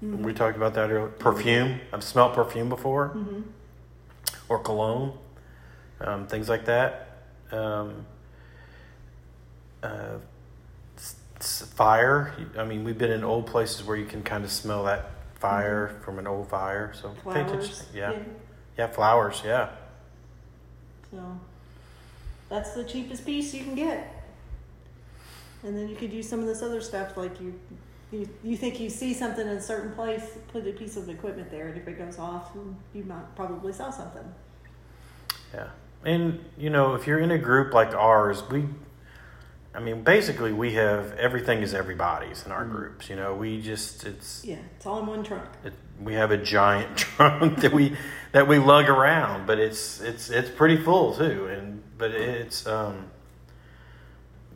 We talked about that earlier. Perfume. I've smelled perfume before, or cologne, um, things like that. Um, uh, fire. I mean, we've been in old places where you can kind of smell that fire from an old fire. So.
Flowers.
Yeah. yeah, flowers. Yeah.
So that's the cheapest piece you can get. And then you could use some of this other stuff like you you, you think you see something in a certain place, put a piece of equipment there, and if it goes off, you might probably saw something.
Yeah. And, you know, if you're in a group like ours, we, I mean, basically we have everything is everybody's in our groups. You know, we just, it's,
Yeah, it's all in one trunk.
it, we have a giant trunk that we, that we lug around, but it's, it's, it's pretty full too. And, but it's, um,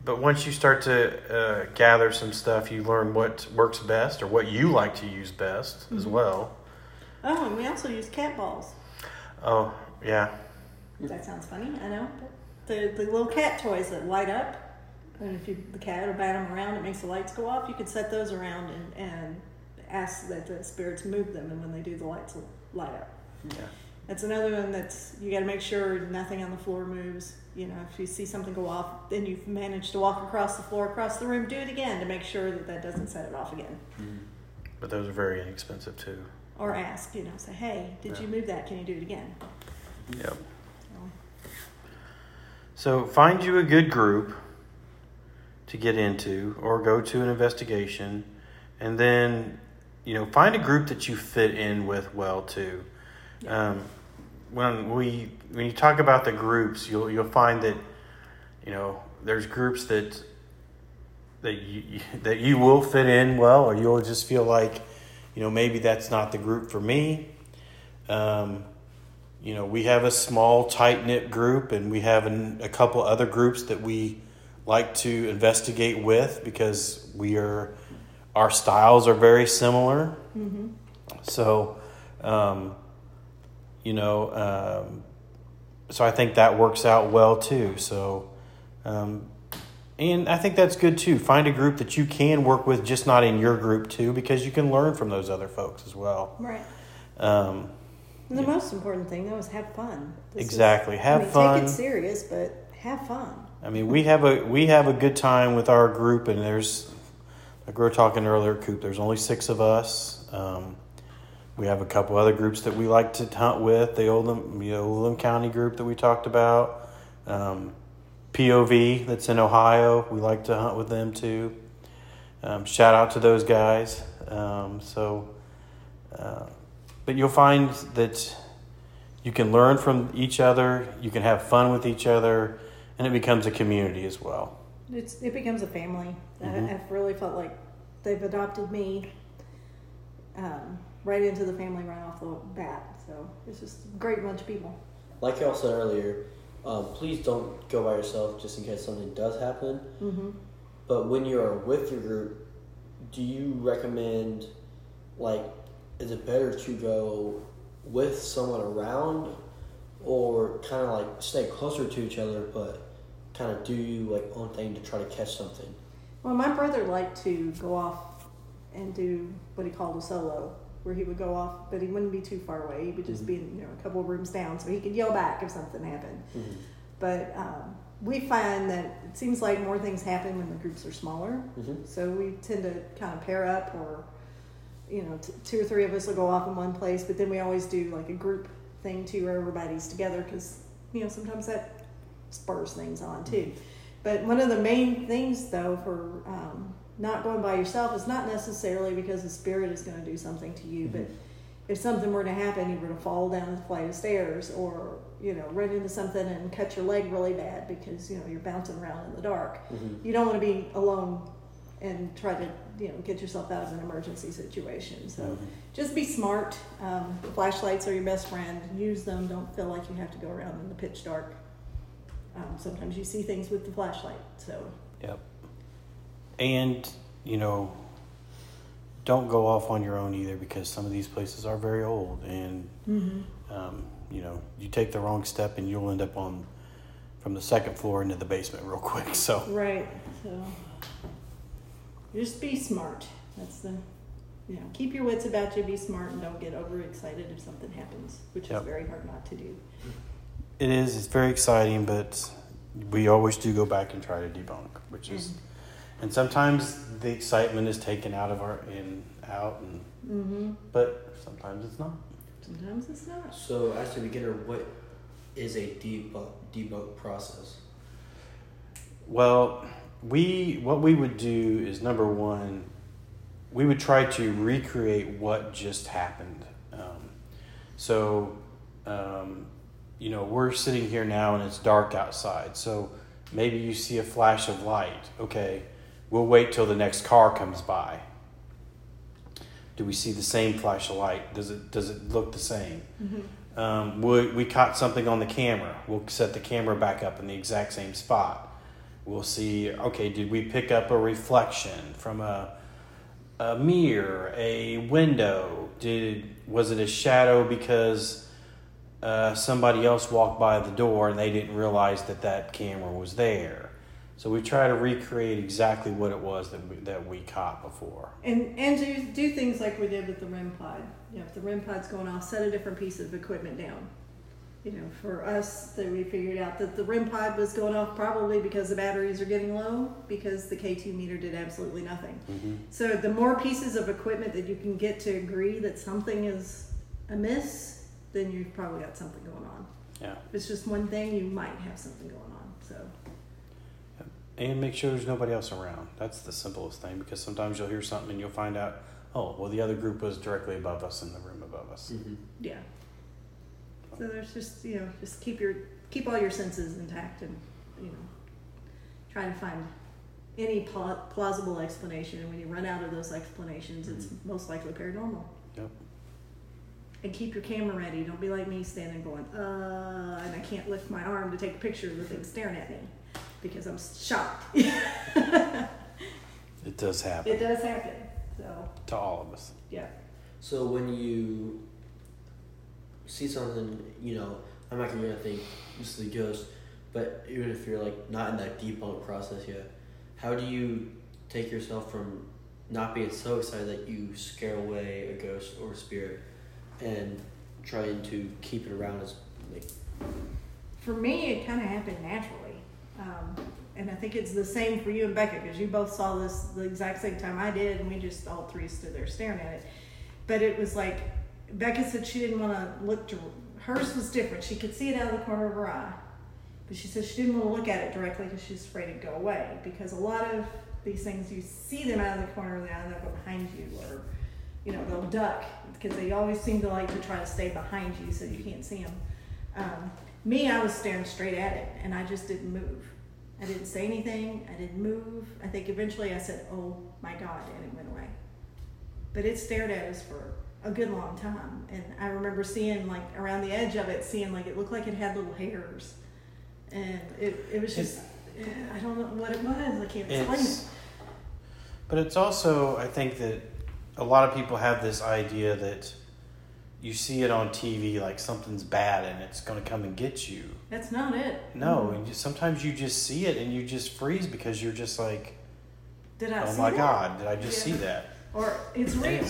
but once you start to uh, gather some stuff, you learn what works best or what you like to use best as well.
Oh, and we also use cat balls.
Oh, yeah.
That sounds funny, I know. The the little cat toys that light up, and if you the cat will bat them around, it makes the lights go off. You could set those around and, and ask that the spirits move them, and when they do, the lights will light up.
Yeah.
That's another one that's you got to make sure nothing on the floor moves. You know, if you see something go off, then you've managed to walk across the floor, across the room, do it again to make sure that that doesn't set it off again. Mm-hmm.
But those are very inexpensive too.
Or ask, you know, say, hey, did you move that? Can you do it again?
Yep.
So,
find you a good group to get into or go to an investigation and then you know find a group that you fit in with well too. Um, when we when you talk about the groups, you'll you'll find that you know there's groups that that you that you will fit in well, or you'll just feel like you know maybe that's not the group for me. Um, you know, we have a small, tight knit group, and we have an, a couple other groups that we like to investigate with because we are our styles are very similar. So, um, you know, um, so I think that works out well too. So, um, and I think that's good too. Find a group that you can work with, just not in your group too, because you can learn from those other folks as well.
right.
Um,
And the most important thing though is have fun. This is-
Exactly. Have
I mean,
fun.
Take it serious, but have fun.
I mean, we have a we have a good time with our group, and there's like we were talking earlier, Coop. There's only six of us. Um, we have a couple other groups that we like to hunt with. The Oldham, the Oldham County group that we talked about. Um, POV that's in Ohio. We like to hunt with them too. Um, shout out to those guys. Um, so, uh, but you'll find that you can learn from each other. You can have fun with each other, and it becomes a community as well.
It's it becomes a family.
Mhm.
I, I've really felt like they've adopted me um, right into the family right off the bat. So it's just a great bunch of people.
Like y'all said earlier, um, please don't go by yourself just in case something does happen.
Mm-hmm.
But when you are with your group, do you recommend, like, is it better to go with someone around or kind of like stay closer to each other but kind of do you like own thing to try to catch something?
Well, my brother liked to go off and do what he called a solo, where he would go off, but he wouldn't be too far away. He would just be you know a couple of rooms down, so he could yell back if something happened. But um, we find that it seems like more things happen when the groups are smaller.
Mhm.
So we tend to kind of pair up, or you know, t- two or three of us will go off in one place. But then we always do like a group thing too, where everybody's together, because you know sometimes that spurs things on too. Mm-hmm. But one of the main things, though, for um, not going by yourself is not necessarily because the spirit is going to do something to you, but mm-hmm. if something were to happen, you were to fall down a flight of stairs, or you know, run into something and cut your leg really bad because you know you're bouncing around in the dark. Mm-hmm. You don't want to be alone and try to you know get yourself out of an emergency situation. So just be smart. Um, flashlights are your best friend. Use them. Don't feel like you have to go around in the pitch dark. Um, sometimes you see things with the flashlight. So
Yep. And, you know, don't go off on your own either because some of these places are very old and, um, you know, you take the wrong step and you'll end up on from the second floor into the basement real quick. So,
right. So just be smart. That's the you know keep your wits about you. Be smart and don't get overexcited if something happens, which
Yep.
is very hard not to do.
it is, it's very exciting, but we always do go back and try to debunk, which is, and sometimes the excitement is taken out of our, in, out, and,
Mm-hmm.
but sometimes it's not.
Sometimes it's not.
So, as a beginner, what is a debunk debunk process?
Well, we what we would do is number one, we would try to recreate what just happened. Um, so, um, you know, we're sitting here now and it's dark outside. So maybe you see a flash of light. Okay, we'll wait till the next car comes by. Do we see the same flash of light? Does it does it look the same? Um, we, we caught something on the camera. We'll set the camera back up in the exact same spot. We'll see, okay, did we pick up a reflection from a, a mirror, a window? Did was it a shadow because uh, somebody else walked by the door and they didn't realize that that camera was there? So we try to recreate exactly what it was that we, that we caught before.
And and do do things like we did with the REM pod. You know, if the REM pod's going off, set a different piece of equipment down. You know, for us, that we figured out that the REM pod was going off probably because the batteries are getting low because the K2 meter did absolutely nothing. Mm-hmm. So the more pieces of equipment that you can get to agree that something is amiss, then you've probably got something going on.
Yeah.
If it's just one thing, you might have something going on. So
And make sure there's nobody else around. That's the simplest thing because sometimes you'll hear something and you'll find out, oh, well, the other group was directly above us in the room above us. Mm-hmm.
yeah. So there's just you know just keep your keep all your senses intact and you know try to find any pla- plausible explanation. And when you run out of those explanations, it's most likely paranormal.
Yep.
And keep your camera ready. Don't be like me standing going, uh, and I can't lift my arm to take a picture of the thing staring at me because I'm shocked. it
It does happen It
does happen. So
to all of us.
yeah.
So when you see something, you know, I'm not gonna think this is a ghost, but even if you're like not in that debunk process yet, how do you take yourself from not being so excited that you scare away a ghost or a spirit, and trying to keep it around as like
For me, it kind of happened naturally. Um, and I think it's the same for you and Becca because you both saw this the exact same time I did, and we just all three stood there staring at it. But it was like Becca said she didn't want to look. To, hers was different. She could see it out of the corner of her eye, but she said she didn't want to look at it directly because she's afraid it'd go away. Because a lot of these things, you see them out of the corner of the eye, and they'll go behind you, or you know they'll duck because they always seem to like to try to stay behind you so you can't see them. Um, me, I was staring straight at it, and I just didn't move. I didn't say anything. I didn't move. I think eventually I said, "Oh my God," and it went away. But it stared at us for a good long time, and I remember seeing like around the edge of it, seeing like it looked like it had little hairs, and it it was just eh, I don't know what it was. I can't explain it.
but it's also, I think that a lot of people have this idea that you see it on TV like something's bad and it's going to come and get you.
That's not it.
No, and you, sometimes you just see it and you just freeze because you're just like,
Did I?
oh my
that?
God, did I just
Yeah.
see that?
or it's real.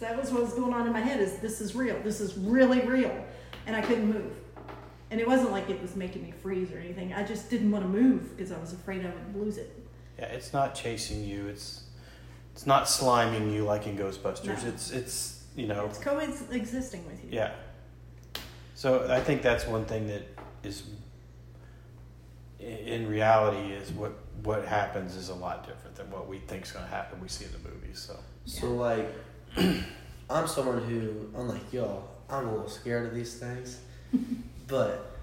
Yes.
That was what was going on in my head. Is this is real? This is really real, and I couldn't move. And it wasn't like it was making me freeze or anything. I just didn't want to move because I was afraid I would lose it.
Yeah, it's not chasing you. It's it's not sliming you like in Ghostbusters.
No.
It's it's you know
It's coexisting with you.
yeah. So I think that's one thing that is in reality is what what happens is a lot different than what we think is going to happen. We see in the movies. So
So like, I'm someone who, unlike y'all, I'm a little scared of these things. but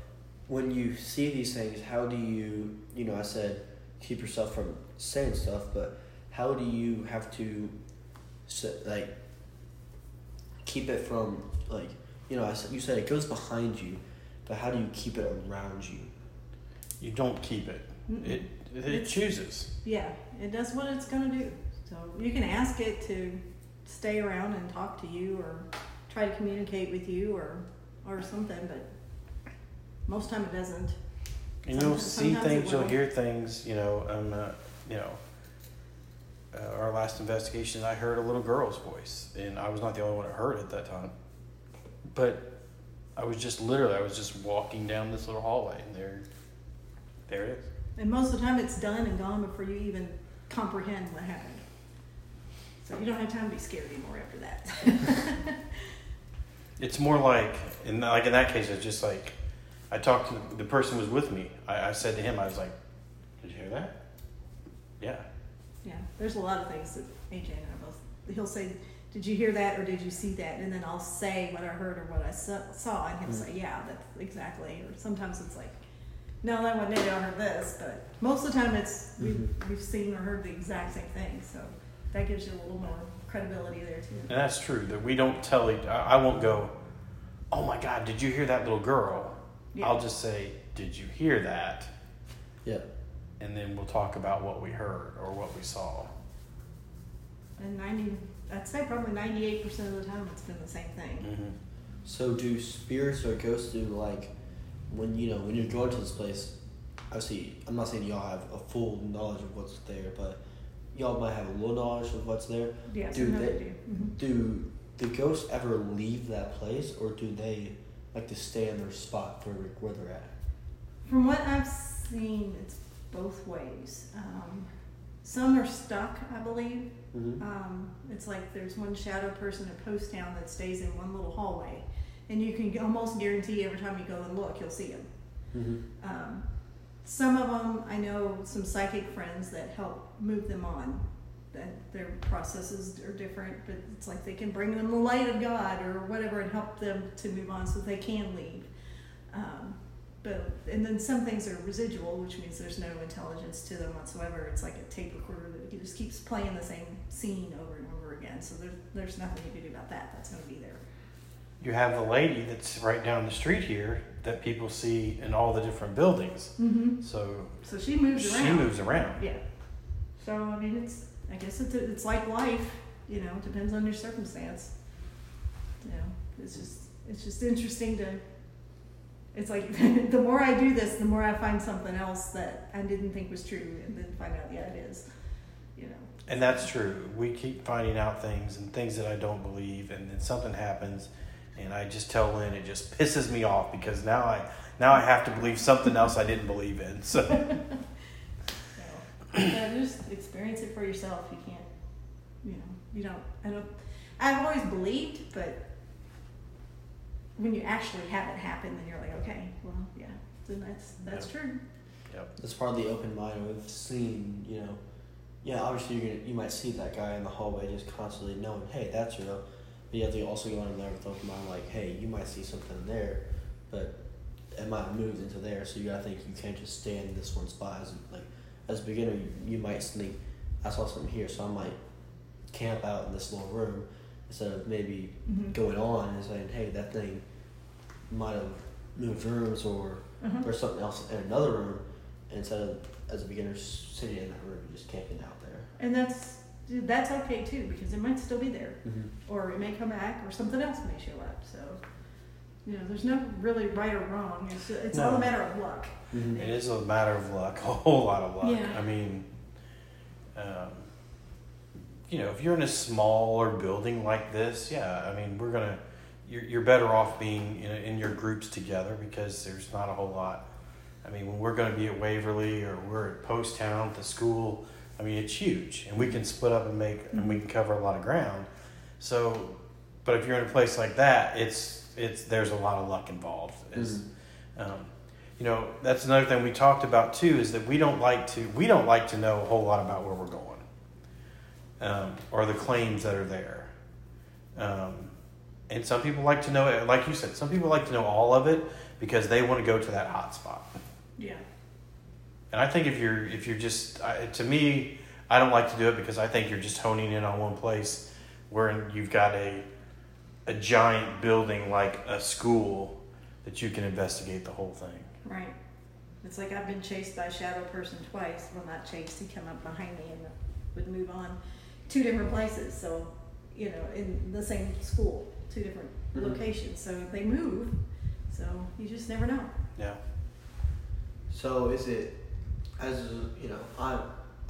when you see these things, how do you, you know, I said keep yourself from saying stuff, but how do you have to, like, keep it from like, you know, I said you said it goes behind you, but how do you keep it around you?
you don't keep it.
Mm-mm.
It it
It's-
chooses.
Yeah, it does what it's going to do. So you can ask it to stay around and talk to you or try to communicate with you or or something, but most time it doesn't.
And you'll see things, you'll hear things, you know, um, uh, you know, uh, our last investigation, I heard a little girl's voice, and I was not the only one that heard it at that time. But I was just literally, I was just walking down this little hallway, and there, there it is.
And most of the time it's done and gone before you even comprehend what happened. So you don't have time to be scared anymore after that.
It's more like, in like in that case, it's just like, I talked to the person who was with me. I, I said to him, I was like, "Did you hear that?" Yeah.
yeah, there's a lot of things that AJ and I both, he'll say, did you hear that or did you see that? And then I'll say what I heard or what I saw, saw and he'll mm-hmm. say, yeah, that's exactly. Or sometimes it's like, no, that wasn't it, I heard this. But most of the time it's, we've, mm-hmm. we've seen or heard the exact same thing. So that gives you a little more credibility there too.
And that's true that we don't tell each. I I won't go. Oh my God! Did you hear that little girl?
Yeah.
I'll just say, Did you hear that?
Yeah.
And then we'll talk about what we heard or what we saw.
And 90, I'd say probably 98% of the time it's been the same thing.
Mm-hmm.
So do spirits or ghosts do like when you know when you're going to this place? Obviously, I'm not saying y'all have a full knowledge of what's there, but y'all might have a little knowledge of what's there.
Yeah,
Do they-
do. Mhm.
Do the ghosts ever leave that place, or do they like to stay in their spot for where they're at?
From what I've seen, it's both ways. Um, some are stuck, I believe.
Mm-hmm.
Um, it's like there's one shadow person at Poasttown that stays in one little hallway, and you can almost guarantee every time you go and look, you'll see him.
Mm-hmm.
Um, some of them, I know some psychic friends that help move them on. That their processes are different, but it's like they can bring them the light of God or whatever and help them to move on so they can leave. Um, but and then some things are residual, which means there's no intelligence to them whatsoever. It's like a tape recorder that just keeps playing the same scene over and over again. So there's there's nothing you can do about that. That's going to be there.
You have the lady that's right down the street here that people see in all the different buildings.
Mm-hmm.
So
So she moves around.
she moves around.
Yeah. So I mean, it's I guess it's it's like life. You know, depends on your circumstance. You know, it's just it's just interesting to. It's like the more I do this, the more I find something else that I didn't think was true, and then find out, yeah, it is. You know.
And that's true. We keep finding out things and things that I don't believe, and then something happens, and I just tell Lynn it just pisses me off because now I now I have to believe something else I didn't believe in. So
yeah, just experience it for yourself. You can't, you know, you don't. I don't. I've always believed, but when you actually have it happen, then you're like, okay, well, yeah, then that's that's true. Yep.
That's part of the open mind of seeing, you know, yeah, obviously you're gonna, you might see that guy in the hallway just constantly knowing, hey, that's real. But you have to also go in there with open mind, like, hey, you might see something there, but it might have moved into there, so you gotta think you can't just stay in this one spot. As like, as a beginner, you, you might think, I saw something here, so I might camp out in this little room instead of maybe
Mhm.
going on and saying, hey, that thing might have moved rooms or
Uh-huh.
there's something else in another room instead of as a beginner sitting in that room just camping out there.
And that's that's okay too because it might still be there,
Mm-hmm.
or it may come back, or something else may show up. So, you know, there's no really right or wrong. It's it's all a matter of luck.
Mm-hmm.
It is a matter of luck, a whole lot of luck.
Yeah.
I mean, um, you know, if you're in a smaller building like this, yeah, I mean, we're gonna, you're, you're better off being in, in your groups together because there's not a whole lot. I mean, when we're gonna be at Waverly or we're at Poasttown, at the school, I mean, it's huge, and we can split up and make, and we can cover a lot of ground. So, but if you're in a place like that, it's it's there's a lot of luck involved. Is um, you know that's another thing we talked about too is that we don't like to we don't like to know a whole lot about where we're going um, or the claims that are there um, and some people like to know it like you said some people like to know all of it because they want to go to that hot spot
Yeah.
And I think if you're if you're just I, to me I don't like to do it because I think you're just honing in on one place where you've got a a giant building like a school that you can investigate the whole thing
Right. It's like I've been chased by a shadow person twice. Well, not chased. He'd come up behind me and would move on two different places. So, you know, in the same school, two different
Mhm.
locations. So they move. So you just never know.
yeah
So is it as you know, I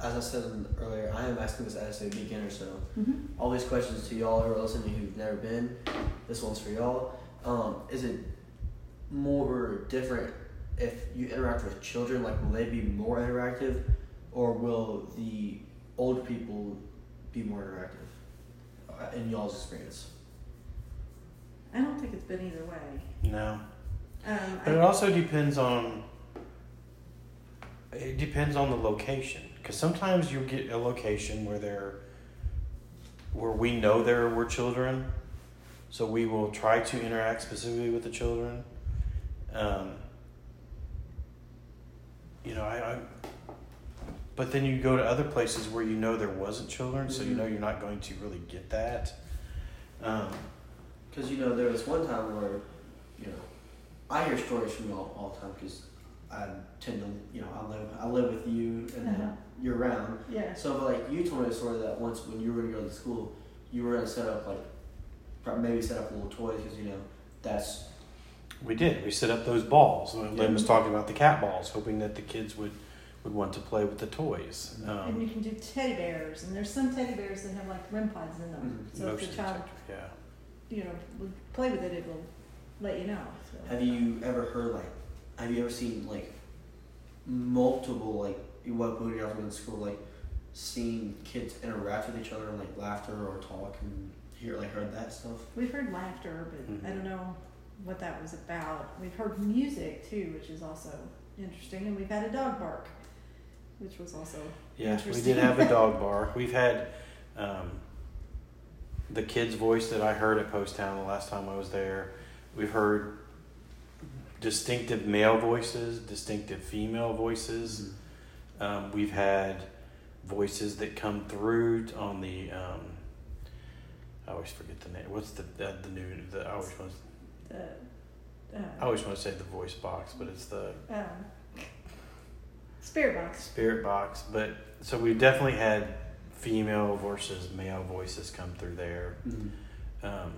as I said earlier, I am asking this as a beginner, so
Mm-hmm.
all these questions to y'all who are listening who've never been, this one's for y'all. Um, is it more different if you interact with children? Like, will they be more interactive, or will the old people be more interactive uh, in y'all's experience?
I don't think it's been either way.
no
Um,
But it also depends on it depends on the location because sometimes you get a location where there where we know there were children, so we will try to interact specifically with the children. Um, you know, I, I but then you go to other places where you know there wasn't children, so you know you're not going to really get that. Um,
Because you know there was one time where, you know, I hear stories from y'all all the time because I tend to, you know, I live I live with you and
Uh-huh.
then year round.
yeah.
So, but like you told me a story that once when you were gonna go to school, you were gonna set up like, maybe set up little toys because you know that's
We did. We set up those balls. Lynn was talking about the cat balls, hoping that the kids would, would want to play with the toys.
and
Um,
you can do teddy bears, and there's some teddy bears that have like REM pods in them.
Mhm.
So if
motion
the child,
detector, yeah.
you know, would play with it, it will let you know. So.
Have you ever heard like? Have you ever seen like multiple like what booty off in school like seeing kids interact with each other and like laughter or talk and hear like heard that stuff?
We've heard laughter, but I
Mhm.
don't know what that was about. We've heard music too, which is also interesting, and we've had a dog bark, which was also
Yeah, we
Interesting.
did have a dog bark. We've had um, the kid's voice that I heard at Poasttown the last time I was there. We've heard distinctive male voices, distinctive female voices. Um, we've had voices that come through on the. Um, I always forget the name. What's the the, the new? The, I always want.
the.
I
Uh,
always want to say the voice box, but it's the
um, spirit box.
spirit box. But so we've definitely had female versus male voices come through there.
Mm-hmm.
Um,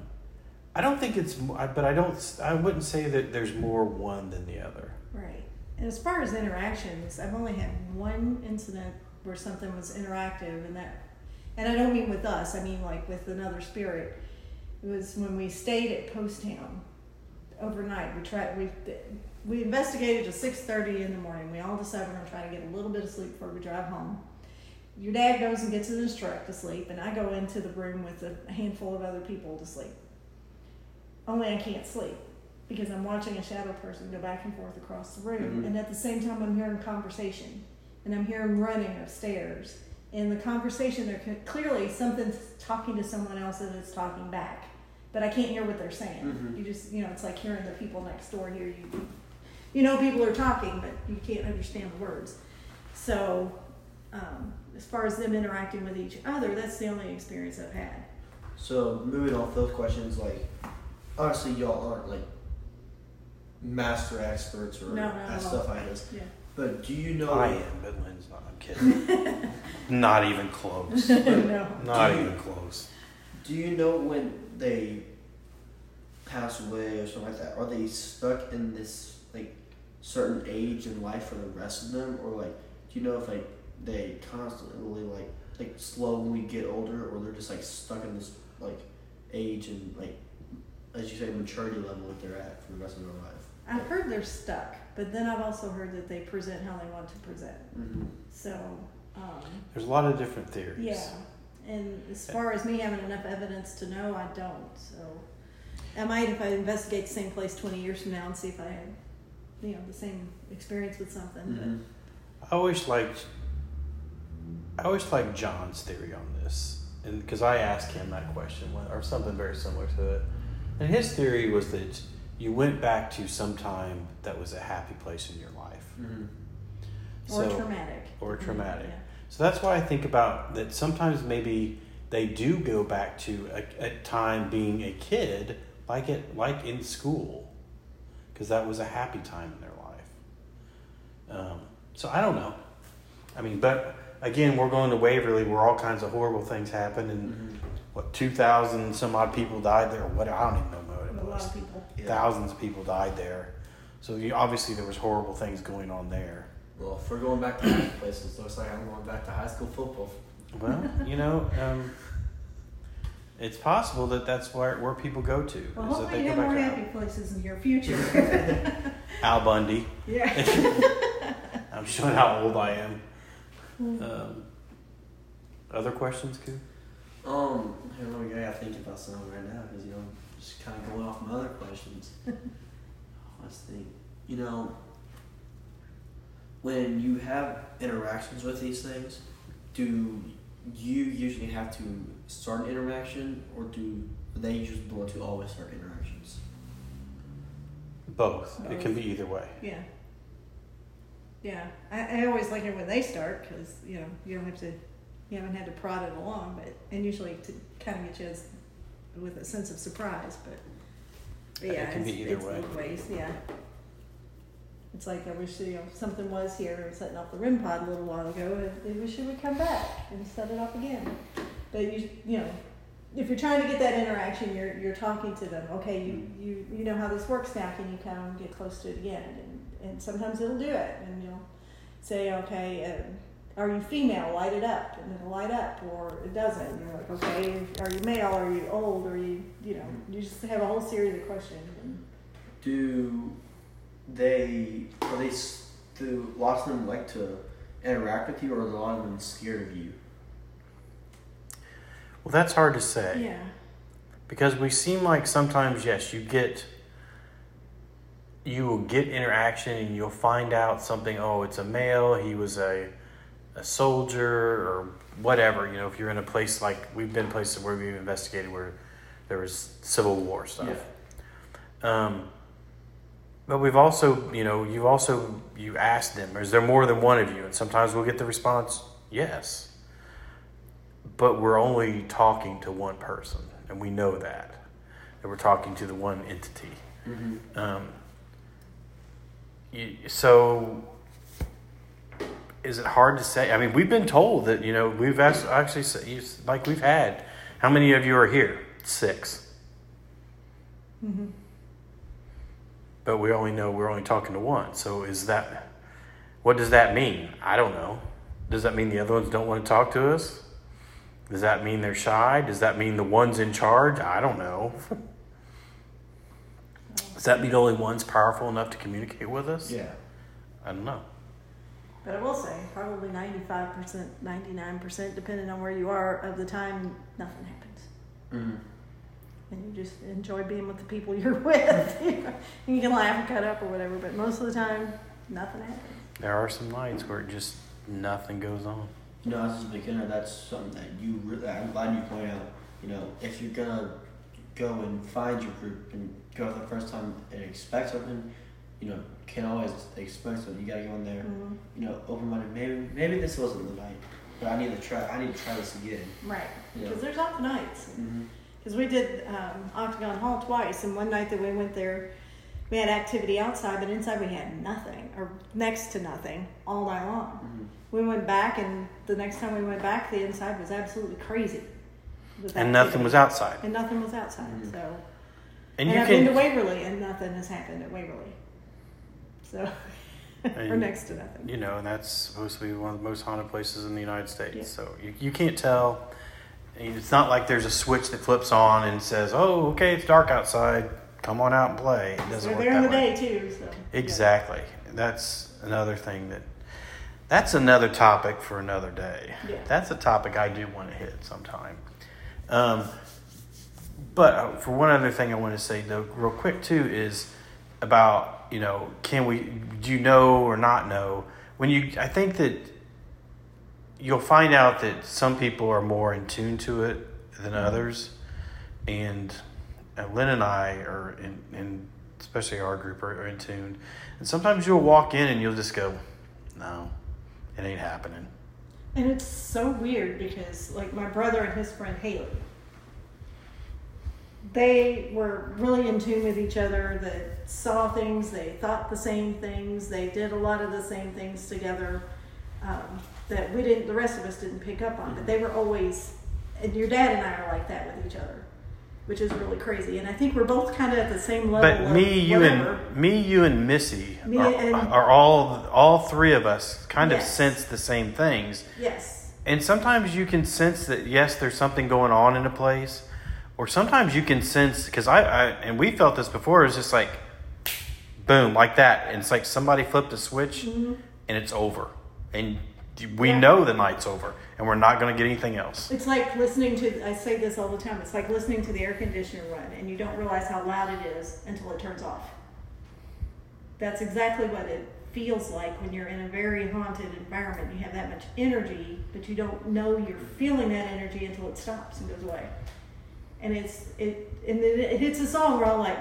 I don't think it's, but I don't. I wouldn't say that there's more one than the other.
Right. And as far as interactions, I've only had one incident where something was interactive, and that, and I don't mean with us. I mean like with another spirit. It was when we stayed at Poasttown overnight. We tried. We we investigated six thirty in the morning. We all decided we're gonna try to get a little bit of sleep before we drive home. your dad goes and gets in his truck to sleep, and I go into the room with a handful of other people to sleep. Only I can't sleep because I'm watching a shadow person go back and forth across the room,
Mhm.
and at the same time I'm hearing conversation, and I'm hearing running upstairs. In the conversation, they're clearly something's talking to someone else and it's talking back, but I can't hear what they're saying.
Mhm.
You just, you know, it's like hearing the people next door hear you. You know, people are talking, but you can't understand the words. So, um, as far as them interacting with each other, that's the only experience I've had.
So moving off those questions, like honestly, y'all aren't like master experts or
No, not
at
at
stuff like this.
Yeah.
But do you know?
I am, but Lynn's not. I'm kidding. not even close.
no.
Not
Do you-
even close.
Do you know when they pass away or something like that? Are they stuck in this like certain age in life for the rest of them, or like do you know if like they constantly like like slowly get older, or they're just like stuck in this like age and like as you say maturity level that they're at for the rest of their life?
I've heard they're stuck, but then I've also heard that they present how they want to present.
Mm-hmm.
So, um,
There's a lot of different theories.
yeah. And as far as me having enough evidence to know, I don't. So, I might if I investigate the same place 20 years from now and see if I had, you know, the same experience with something.
Mm-hmm.
I always liked. I always liked John's theory on this, and because I asked him that question or something very similar to it, and his theory was that you went back to some time that was a happy place in your life,
Mm-hmm.
But, or
So-
traumatic.
or traumatic.
Yeah.
So that's why I think about that. Sometimes maybe they do go back to a, a time being a kid, like it like in school, because that was a happy time in their life. Um, so I don't know. I mean, but again, we're going to Waverly, where all kinds of horrible things happen, and
Mm-hmm.
What two thousand some odd people died there. What I don't even know what
A
it
lot
was.
of people.
Thousands of people died there. So you, obviously there was horrible things going on there.
Well, if we're going back to happy places, looks like I'm going back to high school football.
Well, you know, um, it's possible that that's where, where people go to.
Well,
is that
hopefully
they
you
go
have more
back
happy places in your future.
Al Bundy.
yeah.
I'm showing how old I am.
Hmm.
Um, other questions, Coop?
Um, I don't know. I gotta think about something right now because you know, I'm just kind of going off my other questions. Let's think. You know, when you have interactions with these things, do you usually have to start an interaction, or do they usually want to always start interactions?
Both. It can be either way.
Yeah. Yeah, I, I always like it when they start because you know you don't have to, you haven't had to prod it along, but and usually to kind of get you as, with a sense of surprise, but, but
It
yeah,
can be
it's,
either
it's
way.
ways, yeah. It's like I wish you know something was here and setting off the REM pod a little while ago. I, wish it would come back and set it up again. But you you know, if you're trying to get that interaction, you're you're talking to them. Okay, you you you know how this works now. Can you come get close to it again? And and sometimes it'll do it, and you'll say, okay, uh, are you female? Light it up, and it'll light up, or it doesn't. And you're like, okay, are you male? Are you old? Are you you know? You just have a whole series of questions. And,
Do they are they do lots of them like to interact with you, or are a lot of them scared of you?
Well, that's hard to say.
yeah.
because we seem like sometimes yes you get you will get interaction and you'll find out something oh it's a male he was a a soldier or whatever you know if you're in a place like we've been places where we've investigated where there was civil war stuff. Um, but we've also you know you've also you asked them is there more than one of you? And sometimes we'll get the response yes. But we're only talking to one person, and we know that. That we're talking to the one entity. Um, you, so, is it hard to say? I mean, we've been told that, you know, we've asked, actually, like we've had, how many of you are here? Six. Mm-hmm. But we only know we're only talking to one. So, is that, what does that mean? I don't know. Does that mean the other ones don't want to talk to us? Does that mean they're shy? Does that mean the one's in charge? I don't know. Does that mean only one's powerful enough to communicate with us?
Yeah.
I don't know.
But I will say, probably 95%, 99%, depending on where you are, of the time, nothing happens.
Mm-hmm.
And you just enjoy being with the people you're with. you, know, you can laugh and cut up or whatever, but most of the time, nothing happens.
There are some nights where just nothing goes on.
You know, as a beginner, that's something that you really, I'm glad you point out. You know, if you're gonna go and find your group and go the first time and expect something, you know, can't always expect something. You gotta go in there,
Mhm.
you know, open minded. Maybe, maybe this wasn't the night, but I need to try. I need to try this again.
Right.
Yeah.
Because there's off nights.
Mm-hmm.
Because we did um, Octagon Hall twice, and one night that we went there, we had activity outside, but inside we had nothing, or next to nothing, all night long.
Mm-hmm.
We went back, and the next time we went back, the inside was absolutely crazy. with
And nothing was outside.
And nothing was outside.
Mhm.
So,
And
and,
you
I've been to Waverly, and nothing has happened at Waverly. So, or next to nothing.
you know, and that's supposed to be one of the most haunted places in the United States.
Yeah.
So you, you can't tell. And It's not like there's a switch that flips on and says, "Oh, okay, it's dark outside. Come on out and play." It doesn't
They're
work
there in the
way.
day too. So yeah.
Exactly. That's another thing that. That's another topic for another day.
Yeah.
That's a topic I do want to hit sometime. Um, but uh, for one other thing I want to say though, real quick too, is about you know, can we do you know or not know when you? I think that you'll find out that some people are more in tune to it than others, and uh, Lynn and I are in, in especially our group are, are in tune, and sometimes you'll walk in and you'll just go, no, it ain't happening.
And it's so weird because, like, my brother and his friend Haley, they were really in tune with each other. They saw things, they thought the same things, they did a lot of the same things together um, that we didn't, the rest of us didn't pick up on. But they were always, and your dad and I are like that with each other, which is really crazy. And I think we're both kind of at the same level.
But me, you,
whatever.
and me, you, and Missy
Me
are,
and-
are all all three of us kind of sense the same things.
yes,
And sometimes you can sense that yes, there's something going on in a place, or sometimes you can sense because I, I and we felt this before. It's just like boom, like that, and it's like somebody flipped a switch, and it's over, and we
Yeah.
know the night's over, and we're not going to get anything else.
It's like listening to, I say this all the time, it's like listening to the air conditioner run and you don't realize how loud it is until it turns off. That's exactly what it feels like when you're in a very haunted environment. You have that much energy, but you don't know you're feeling that energy until it stops and goes away. And it's, it, and then it hits a song, we're all like,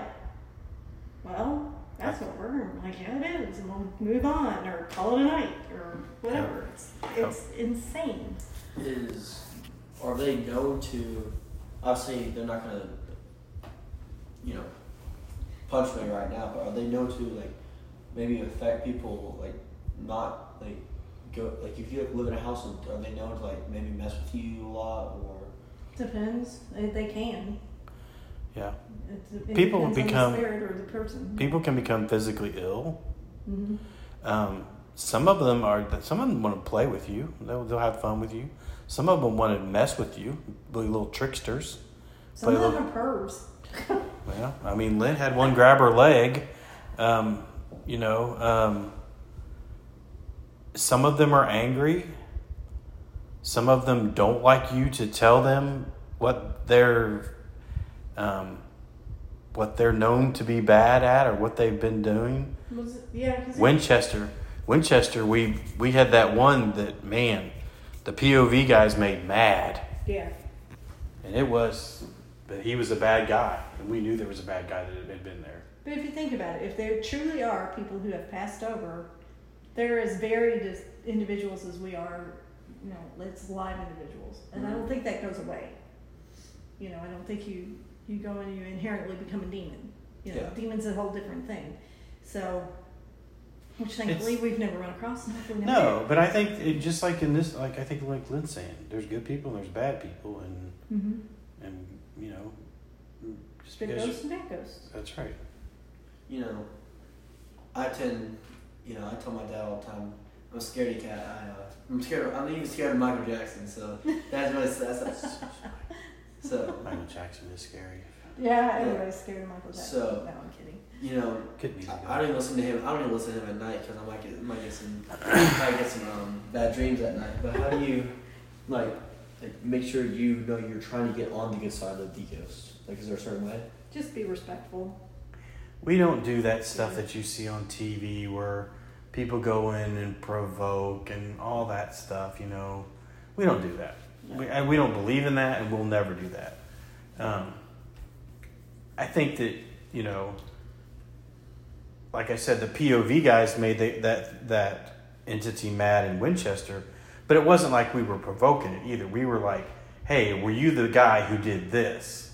well, that's what we're like, yeah, it is, and we'll move on or call it a night or whatever. It's, it's insane.
is are they known to obviously they're not gonna you know punch me right now but are they known to like maybe affect people like not like go like if you like, live in a house are they known to like maybe mess with you a lot or
Depends. They, they can.
Yeah,
It, it
People become-
on the spirit or the person.
people can become physically ill.
hmm
Um, some of them are. Some of them want to play with you. They'll, they'll have fun with you. Some of them want to mess with you. Be little tricksters.
Some of them are pervs.
Well, I mean, Lynn had one grab her leg. Um, you know, um, some of them are angry. Some of them don't like you to tell them what they're, um, what they're known to be bad at or what they've been doing.
Was it- yeah,
Winchester, Winchester, we we had that one that man, the POV guys made mad,
yeah.
and it was that he was a bad guy, and we knew there was a bad guy that had been there.
But if you think about it, if there truly are people who have passed over, they're as varied as individuals as we are. You know, it's live individuals, and I don't think that goes away. You know, I don't think you you go and you inherently become a demon. You know,
Yeah.
demon's a whole different thing. So, which thankfully
It's-
we've never run across. Never
No, but I think it, just like in this, like I think like Lynn's saying, there's good people and there's bad people, and
Mm-hmm.
and you know, just
Good
because
ghosts and bad ghosts.
that's right.
you know I tend you know I tell my dad all the time I'm a scaredy cat I uh, I'm scared of, I'm even scared of Michael Jackson so that's what it's, that's, that's so
Michael Jackson is scary.
Yeah, everybody's scared of Michael Jackson.
So-
no, I'm kidding.
you know,
Couldn't even
I, I don't even listen to him. I don't even listen to him at night because I might get might get some might get some um, bad dreams at night. But how do you like like make sure you know you're trying to get on the good side of the ghost? Like, is there a certain way?
Just be respectful.
We don't do that stuff that you see on TV where people go in and provoke and all that stuff. You know, we don't do that. We, and we don't believe in that, and we'll never do that. Um, I think that you know, like I said, the POV guys made the, that that entity mad in Winchester, but it wasn't like we were provoking it either. We were like, "Hey, were you the guy who did this?"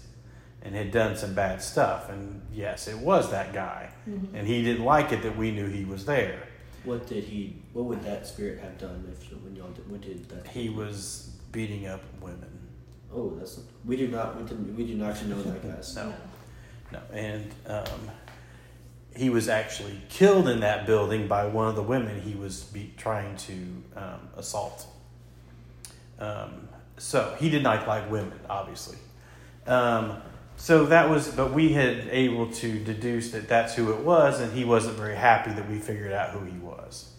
and had done some bad stuff. And yes, it was that guy.
Mm-hmm.
And he didn't like it that we knew he was there.
What did he? What would that spirit have done if when y'all did, what did that?
He was beating up women.
Oh, that's we do not we didn't we do not actually know that guys.
No, no. And um, he was actually killed in that building by one of the women he was be- trying to um, assault. Um, so he did not like women, obviously. Um, so that was, but we had able to deduce that that's who it was, and he wasn't very happy that we figured out who he was.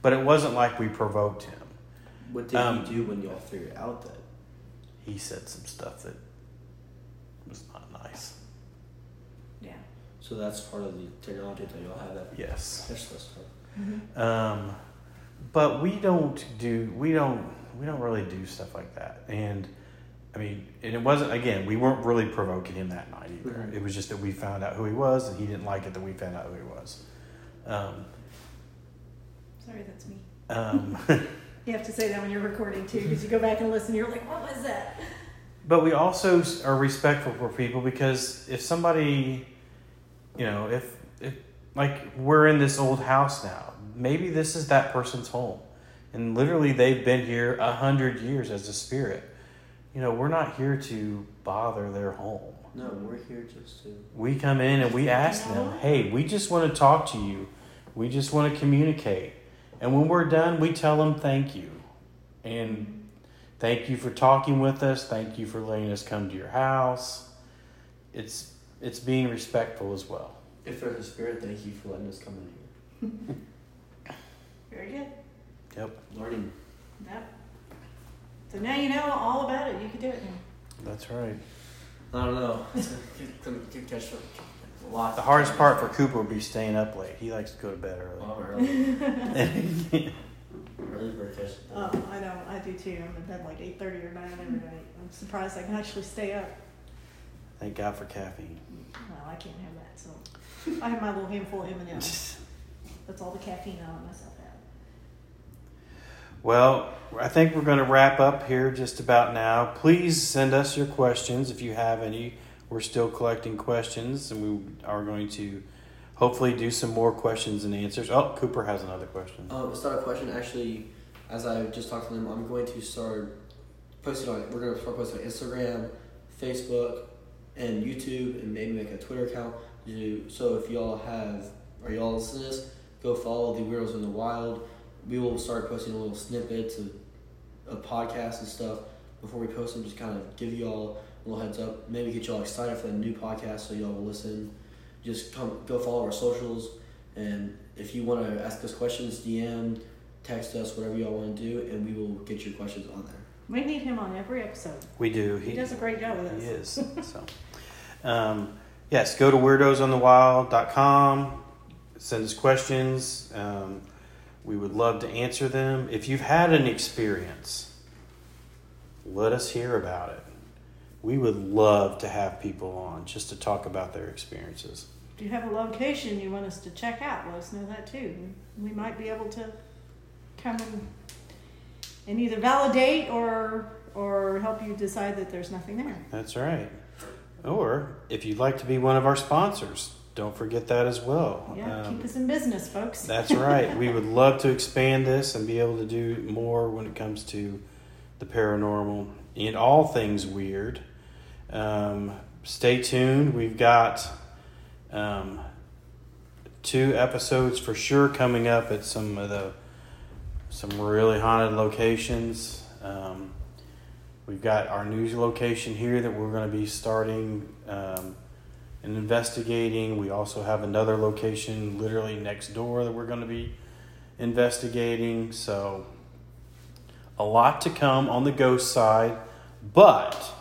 But it wasn't like we provoked him.
What did
Um,
he do when y'all figured out that?
He said some stuff that was not nice.
Yeah.
So that's part of the technology that y'all have. That
Yes.
that's that's stuff.
Um, but we don't do we don't we don't really do stuff like that. And I mean, and it wasn't again. We weren't really provoking him that night either.
Mhm.
It was just that we found out who he was, and he didn't like it that we found out who he was. Um,
Sorry, that's me.
um,
You have to say that when you're recording too, because you go back and listen. You're like, what was that?
but we also are respectful for people because if somebody, you know, if if like we're in this old house now, maybe this is that person's home, and literally they've been here a hundred years as a spirit. You know, we're not here to bother their home.
No, we're here just to.
We come in and we ask them, hey, we just want to talk to you. We just want to communicate. And when we're done, we tell them thank you. And thank you for talking with us. Thank you for letting us come to your house. It's it's being respectful as well.
If there's a spirit, thank you for letting us come in here.
Very good.
Yep,
Learning.
Yep. So now you know all about it. You can do it now.
that's right.
I don't know. It's good, good catch. A lot.
The hardest part for Cooper would be staying up late. He likes to go to bed early.
Oh, early. early bird catch.
Oh, I know. I do too. I'm in bed like eight thirty or nine every night. I'm surprised I can actually stay up.
Thank God for caffeine.
Well, I can't have that. So I have my little handful of M&Ms. That's all the caffeine I let myself have.
Well, I think we're going to wrap up here just about now. Please send us your questions if you have any. We're still collecting questions, and we are going to hopefully do some more questions and answers. Oh, Cooper has another question.
Um, it's not a question. Actually, as I just talked to them, I'm going to start posting on. We're going to start posting on Instagram, Facebook, and YouTube, and maybe make a Twitter account. So if y'all have are y'all listen to this, go follow the Weirdos in the Wild. We will start posting a little snippets of, of podcasts and stuff before we post them. Just kind of give y'all little heads up. Maybe get y'all excited for the new podcast so y'all will listen. Just come go follow our socials. And if you want to ask us questions, DM, text us, whatever y'all want to do, and we will get your questions on there.
We need him on every episode.
We do.
He does a great job with
us.
He
is. So, um, yes, go to weirdosinthewild.com. Send us questions. Um, we would love to answer them. If you've had an experience, let us hear about it. We would love to have people on just to talk about their experiences.
If you have a location you want us to check out, let us know that too. We might be able to come and, and either validate or or help you decide that there's nothing there.
That's right. Or if you'd like to be one of our sponsors, don't forget that as well.
Yeah,
Um,
keep us in business, folks.
That's right. we would love to expand this and be able to do more when it comes to the paranormal and all things weird. Um, stay tuned. We've got um, two episodes for sure coming up at some of the some really haunted locations. Um, we've got our new location here that we're going to be starting um, and investigating. We also have another location literally next door that we're going to be investigating. So, a lot to come on the ghost side, but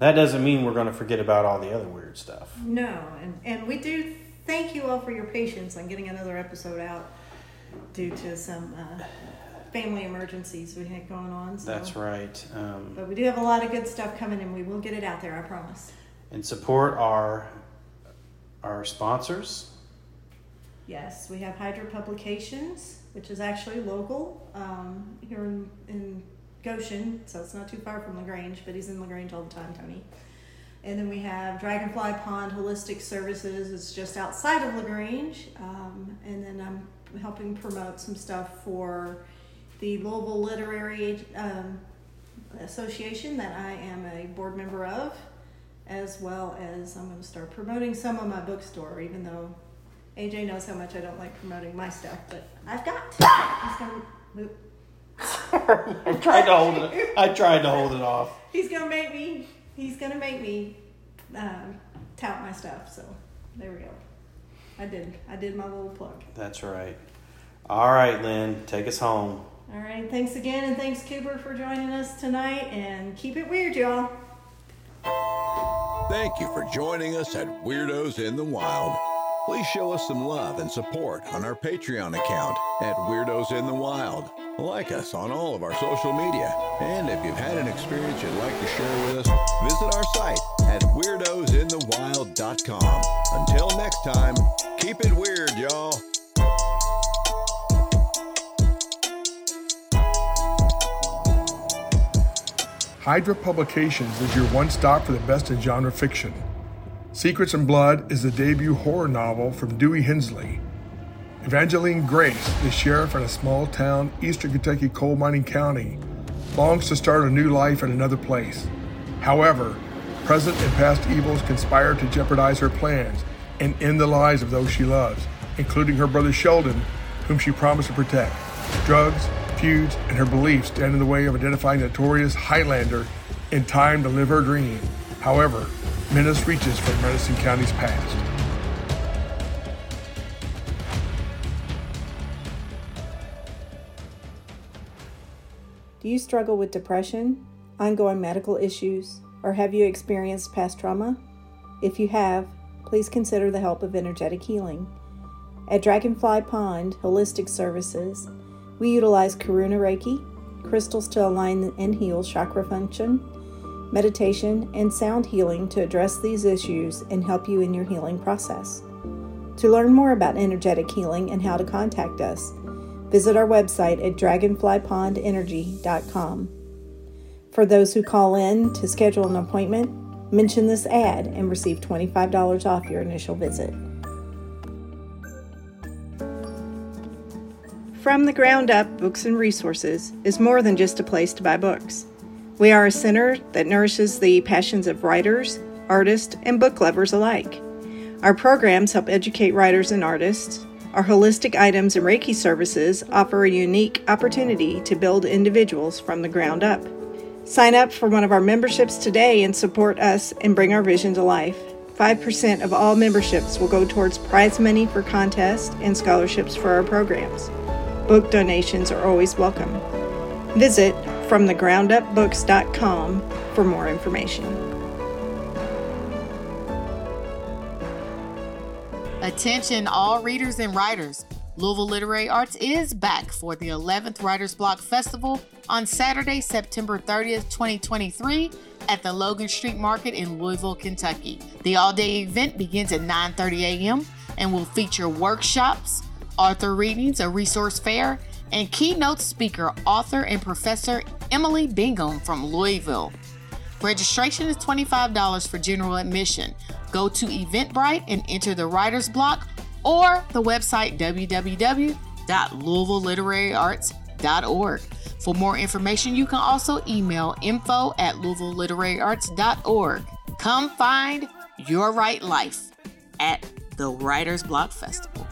that doesn't mean we're going to forget about all the other weird stuff.
No, and, and we do thank you all for your patience on getting another episode out due to some uh, family emergencies we had going on. So.
That's right. Um,
But we do have a lot of good stuff coming and we will get it out there, I promise.
and support our our sponsors.
Yes, we have Hydra Publications, which is actually local um, here in, in Goshen, so it's not too far from LaGrange, but he's in LaGrange all the time, Tony. And then we have Dragonfly Pond Holistic Services, it's just outside of LaGrange. Um, and then I'm helping promote some stuff for the Louisville Literary um, Association that I am a board member of, as well as I'm going to start promoting some of my bookstore, even though AJ knows how much I don't like promoting my stuff, but I've got to. He's.
I tried to hold it. I tried to hold it off.
he's gonna make me. He's gonna make me um, tout my stuff. So there we go. I did. I did my little plug.
That's right. All right, Lynn, take us home.
All right. Thanks again, and thanks Cooper for joining us tonight. And keep it weird, y'all.
Thank you for joining us at Weirdos in the Wild. Please show us some love and support on our Patreon account at Weirdos in the Wild. Like us on all of our social media. And if you've had an experience you'd like to share with us, visit our site at weirdosinthewild.com. Until next time, keep it weird, y'all.
Hydra Publications is your one stop for the best in genre fiction. Secrets and Blood is the debut horror novel from Dewey Hensley. Evangeline Grace, the sheriff in a small town, eastern Kentucky coal mining county, longs to start a new life in another place. However, present and past evils conspire to jeopardize her plans and end the lives of those she loves, including her brother Sheldon, whom she promised to protect. Drugs, feuds, and her beliefs stand in the way of identifying the notorious Highlander in time to live her dream. However, menace reaches from Madison County's past.
Do you struggle with depression, ongoing medical issues, or have you experienced past trauma? If you have, please consider the help of energetic healing. At Dragonfly Pond Holistic Services, we utilize Karuna Reiki, crystals to align and heal chakra function, meditation, and sound healing to address these issues and help you in your healing process. To learn more about energetic healing and how to contact us, visit our website at dragonflypondenergy.com. For those who call in to schedule an appointment, mention this ad and receive $25 off your initial visit. From the Ground Up Books and Resources is more than just a place to buy books. We are a center that nourishes the passions of writers, artists, and book lovers alike. Our programs help educate writers and artists. Our holistic items and Reiki services offer a unique opportunity to build individuals from the ground up. Sign up for one of our memberships today and support us and bring our vision to life. 5% of all memberships will go towards prize money for contests and scholarships for our programs. Book donations are always welcome. Visit fromthegroundupbooks.com for more information.
Attention, all readers and writers. Louisville Literary Arts is back for the 11th Writers Block Festival on Saturday, September 30th, 2023 at the Logan Street Market in Louisville, Kentucky. The all-day event begins at 9:30 a.m. and will feature workshops, author readings, a resource fair, and keynote speaker, author and professor Emily Bingham from Louisville. Registration is $25 for general admission. Go to Eventbrite and enter the writer's block or the website www.louisvilleliteraryarts.org. For more information, you can also email info at louisvilleliteraryarts.org. Come find your right life at the Writer's Block Festival.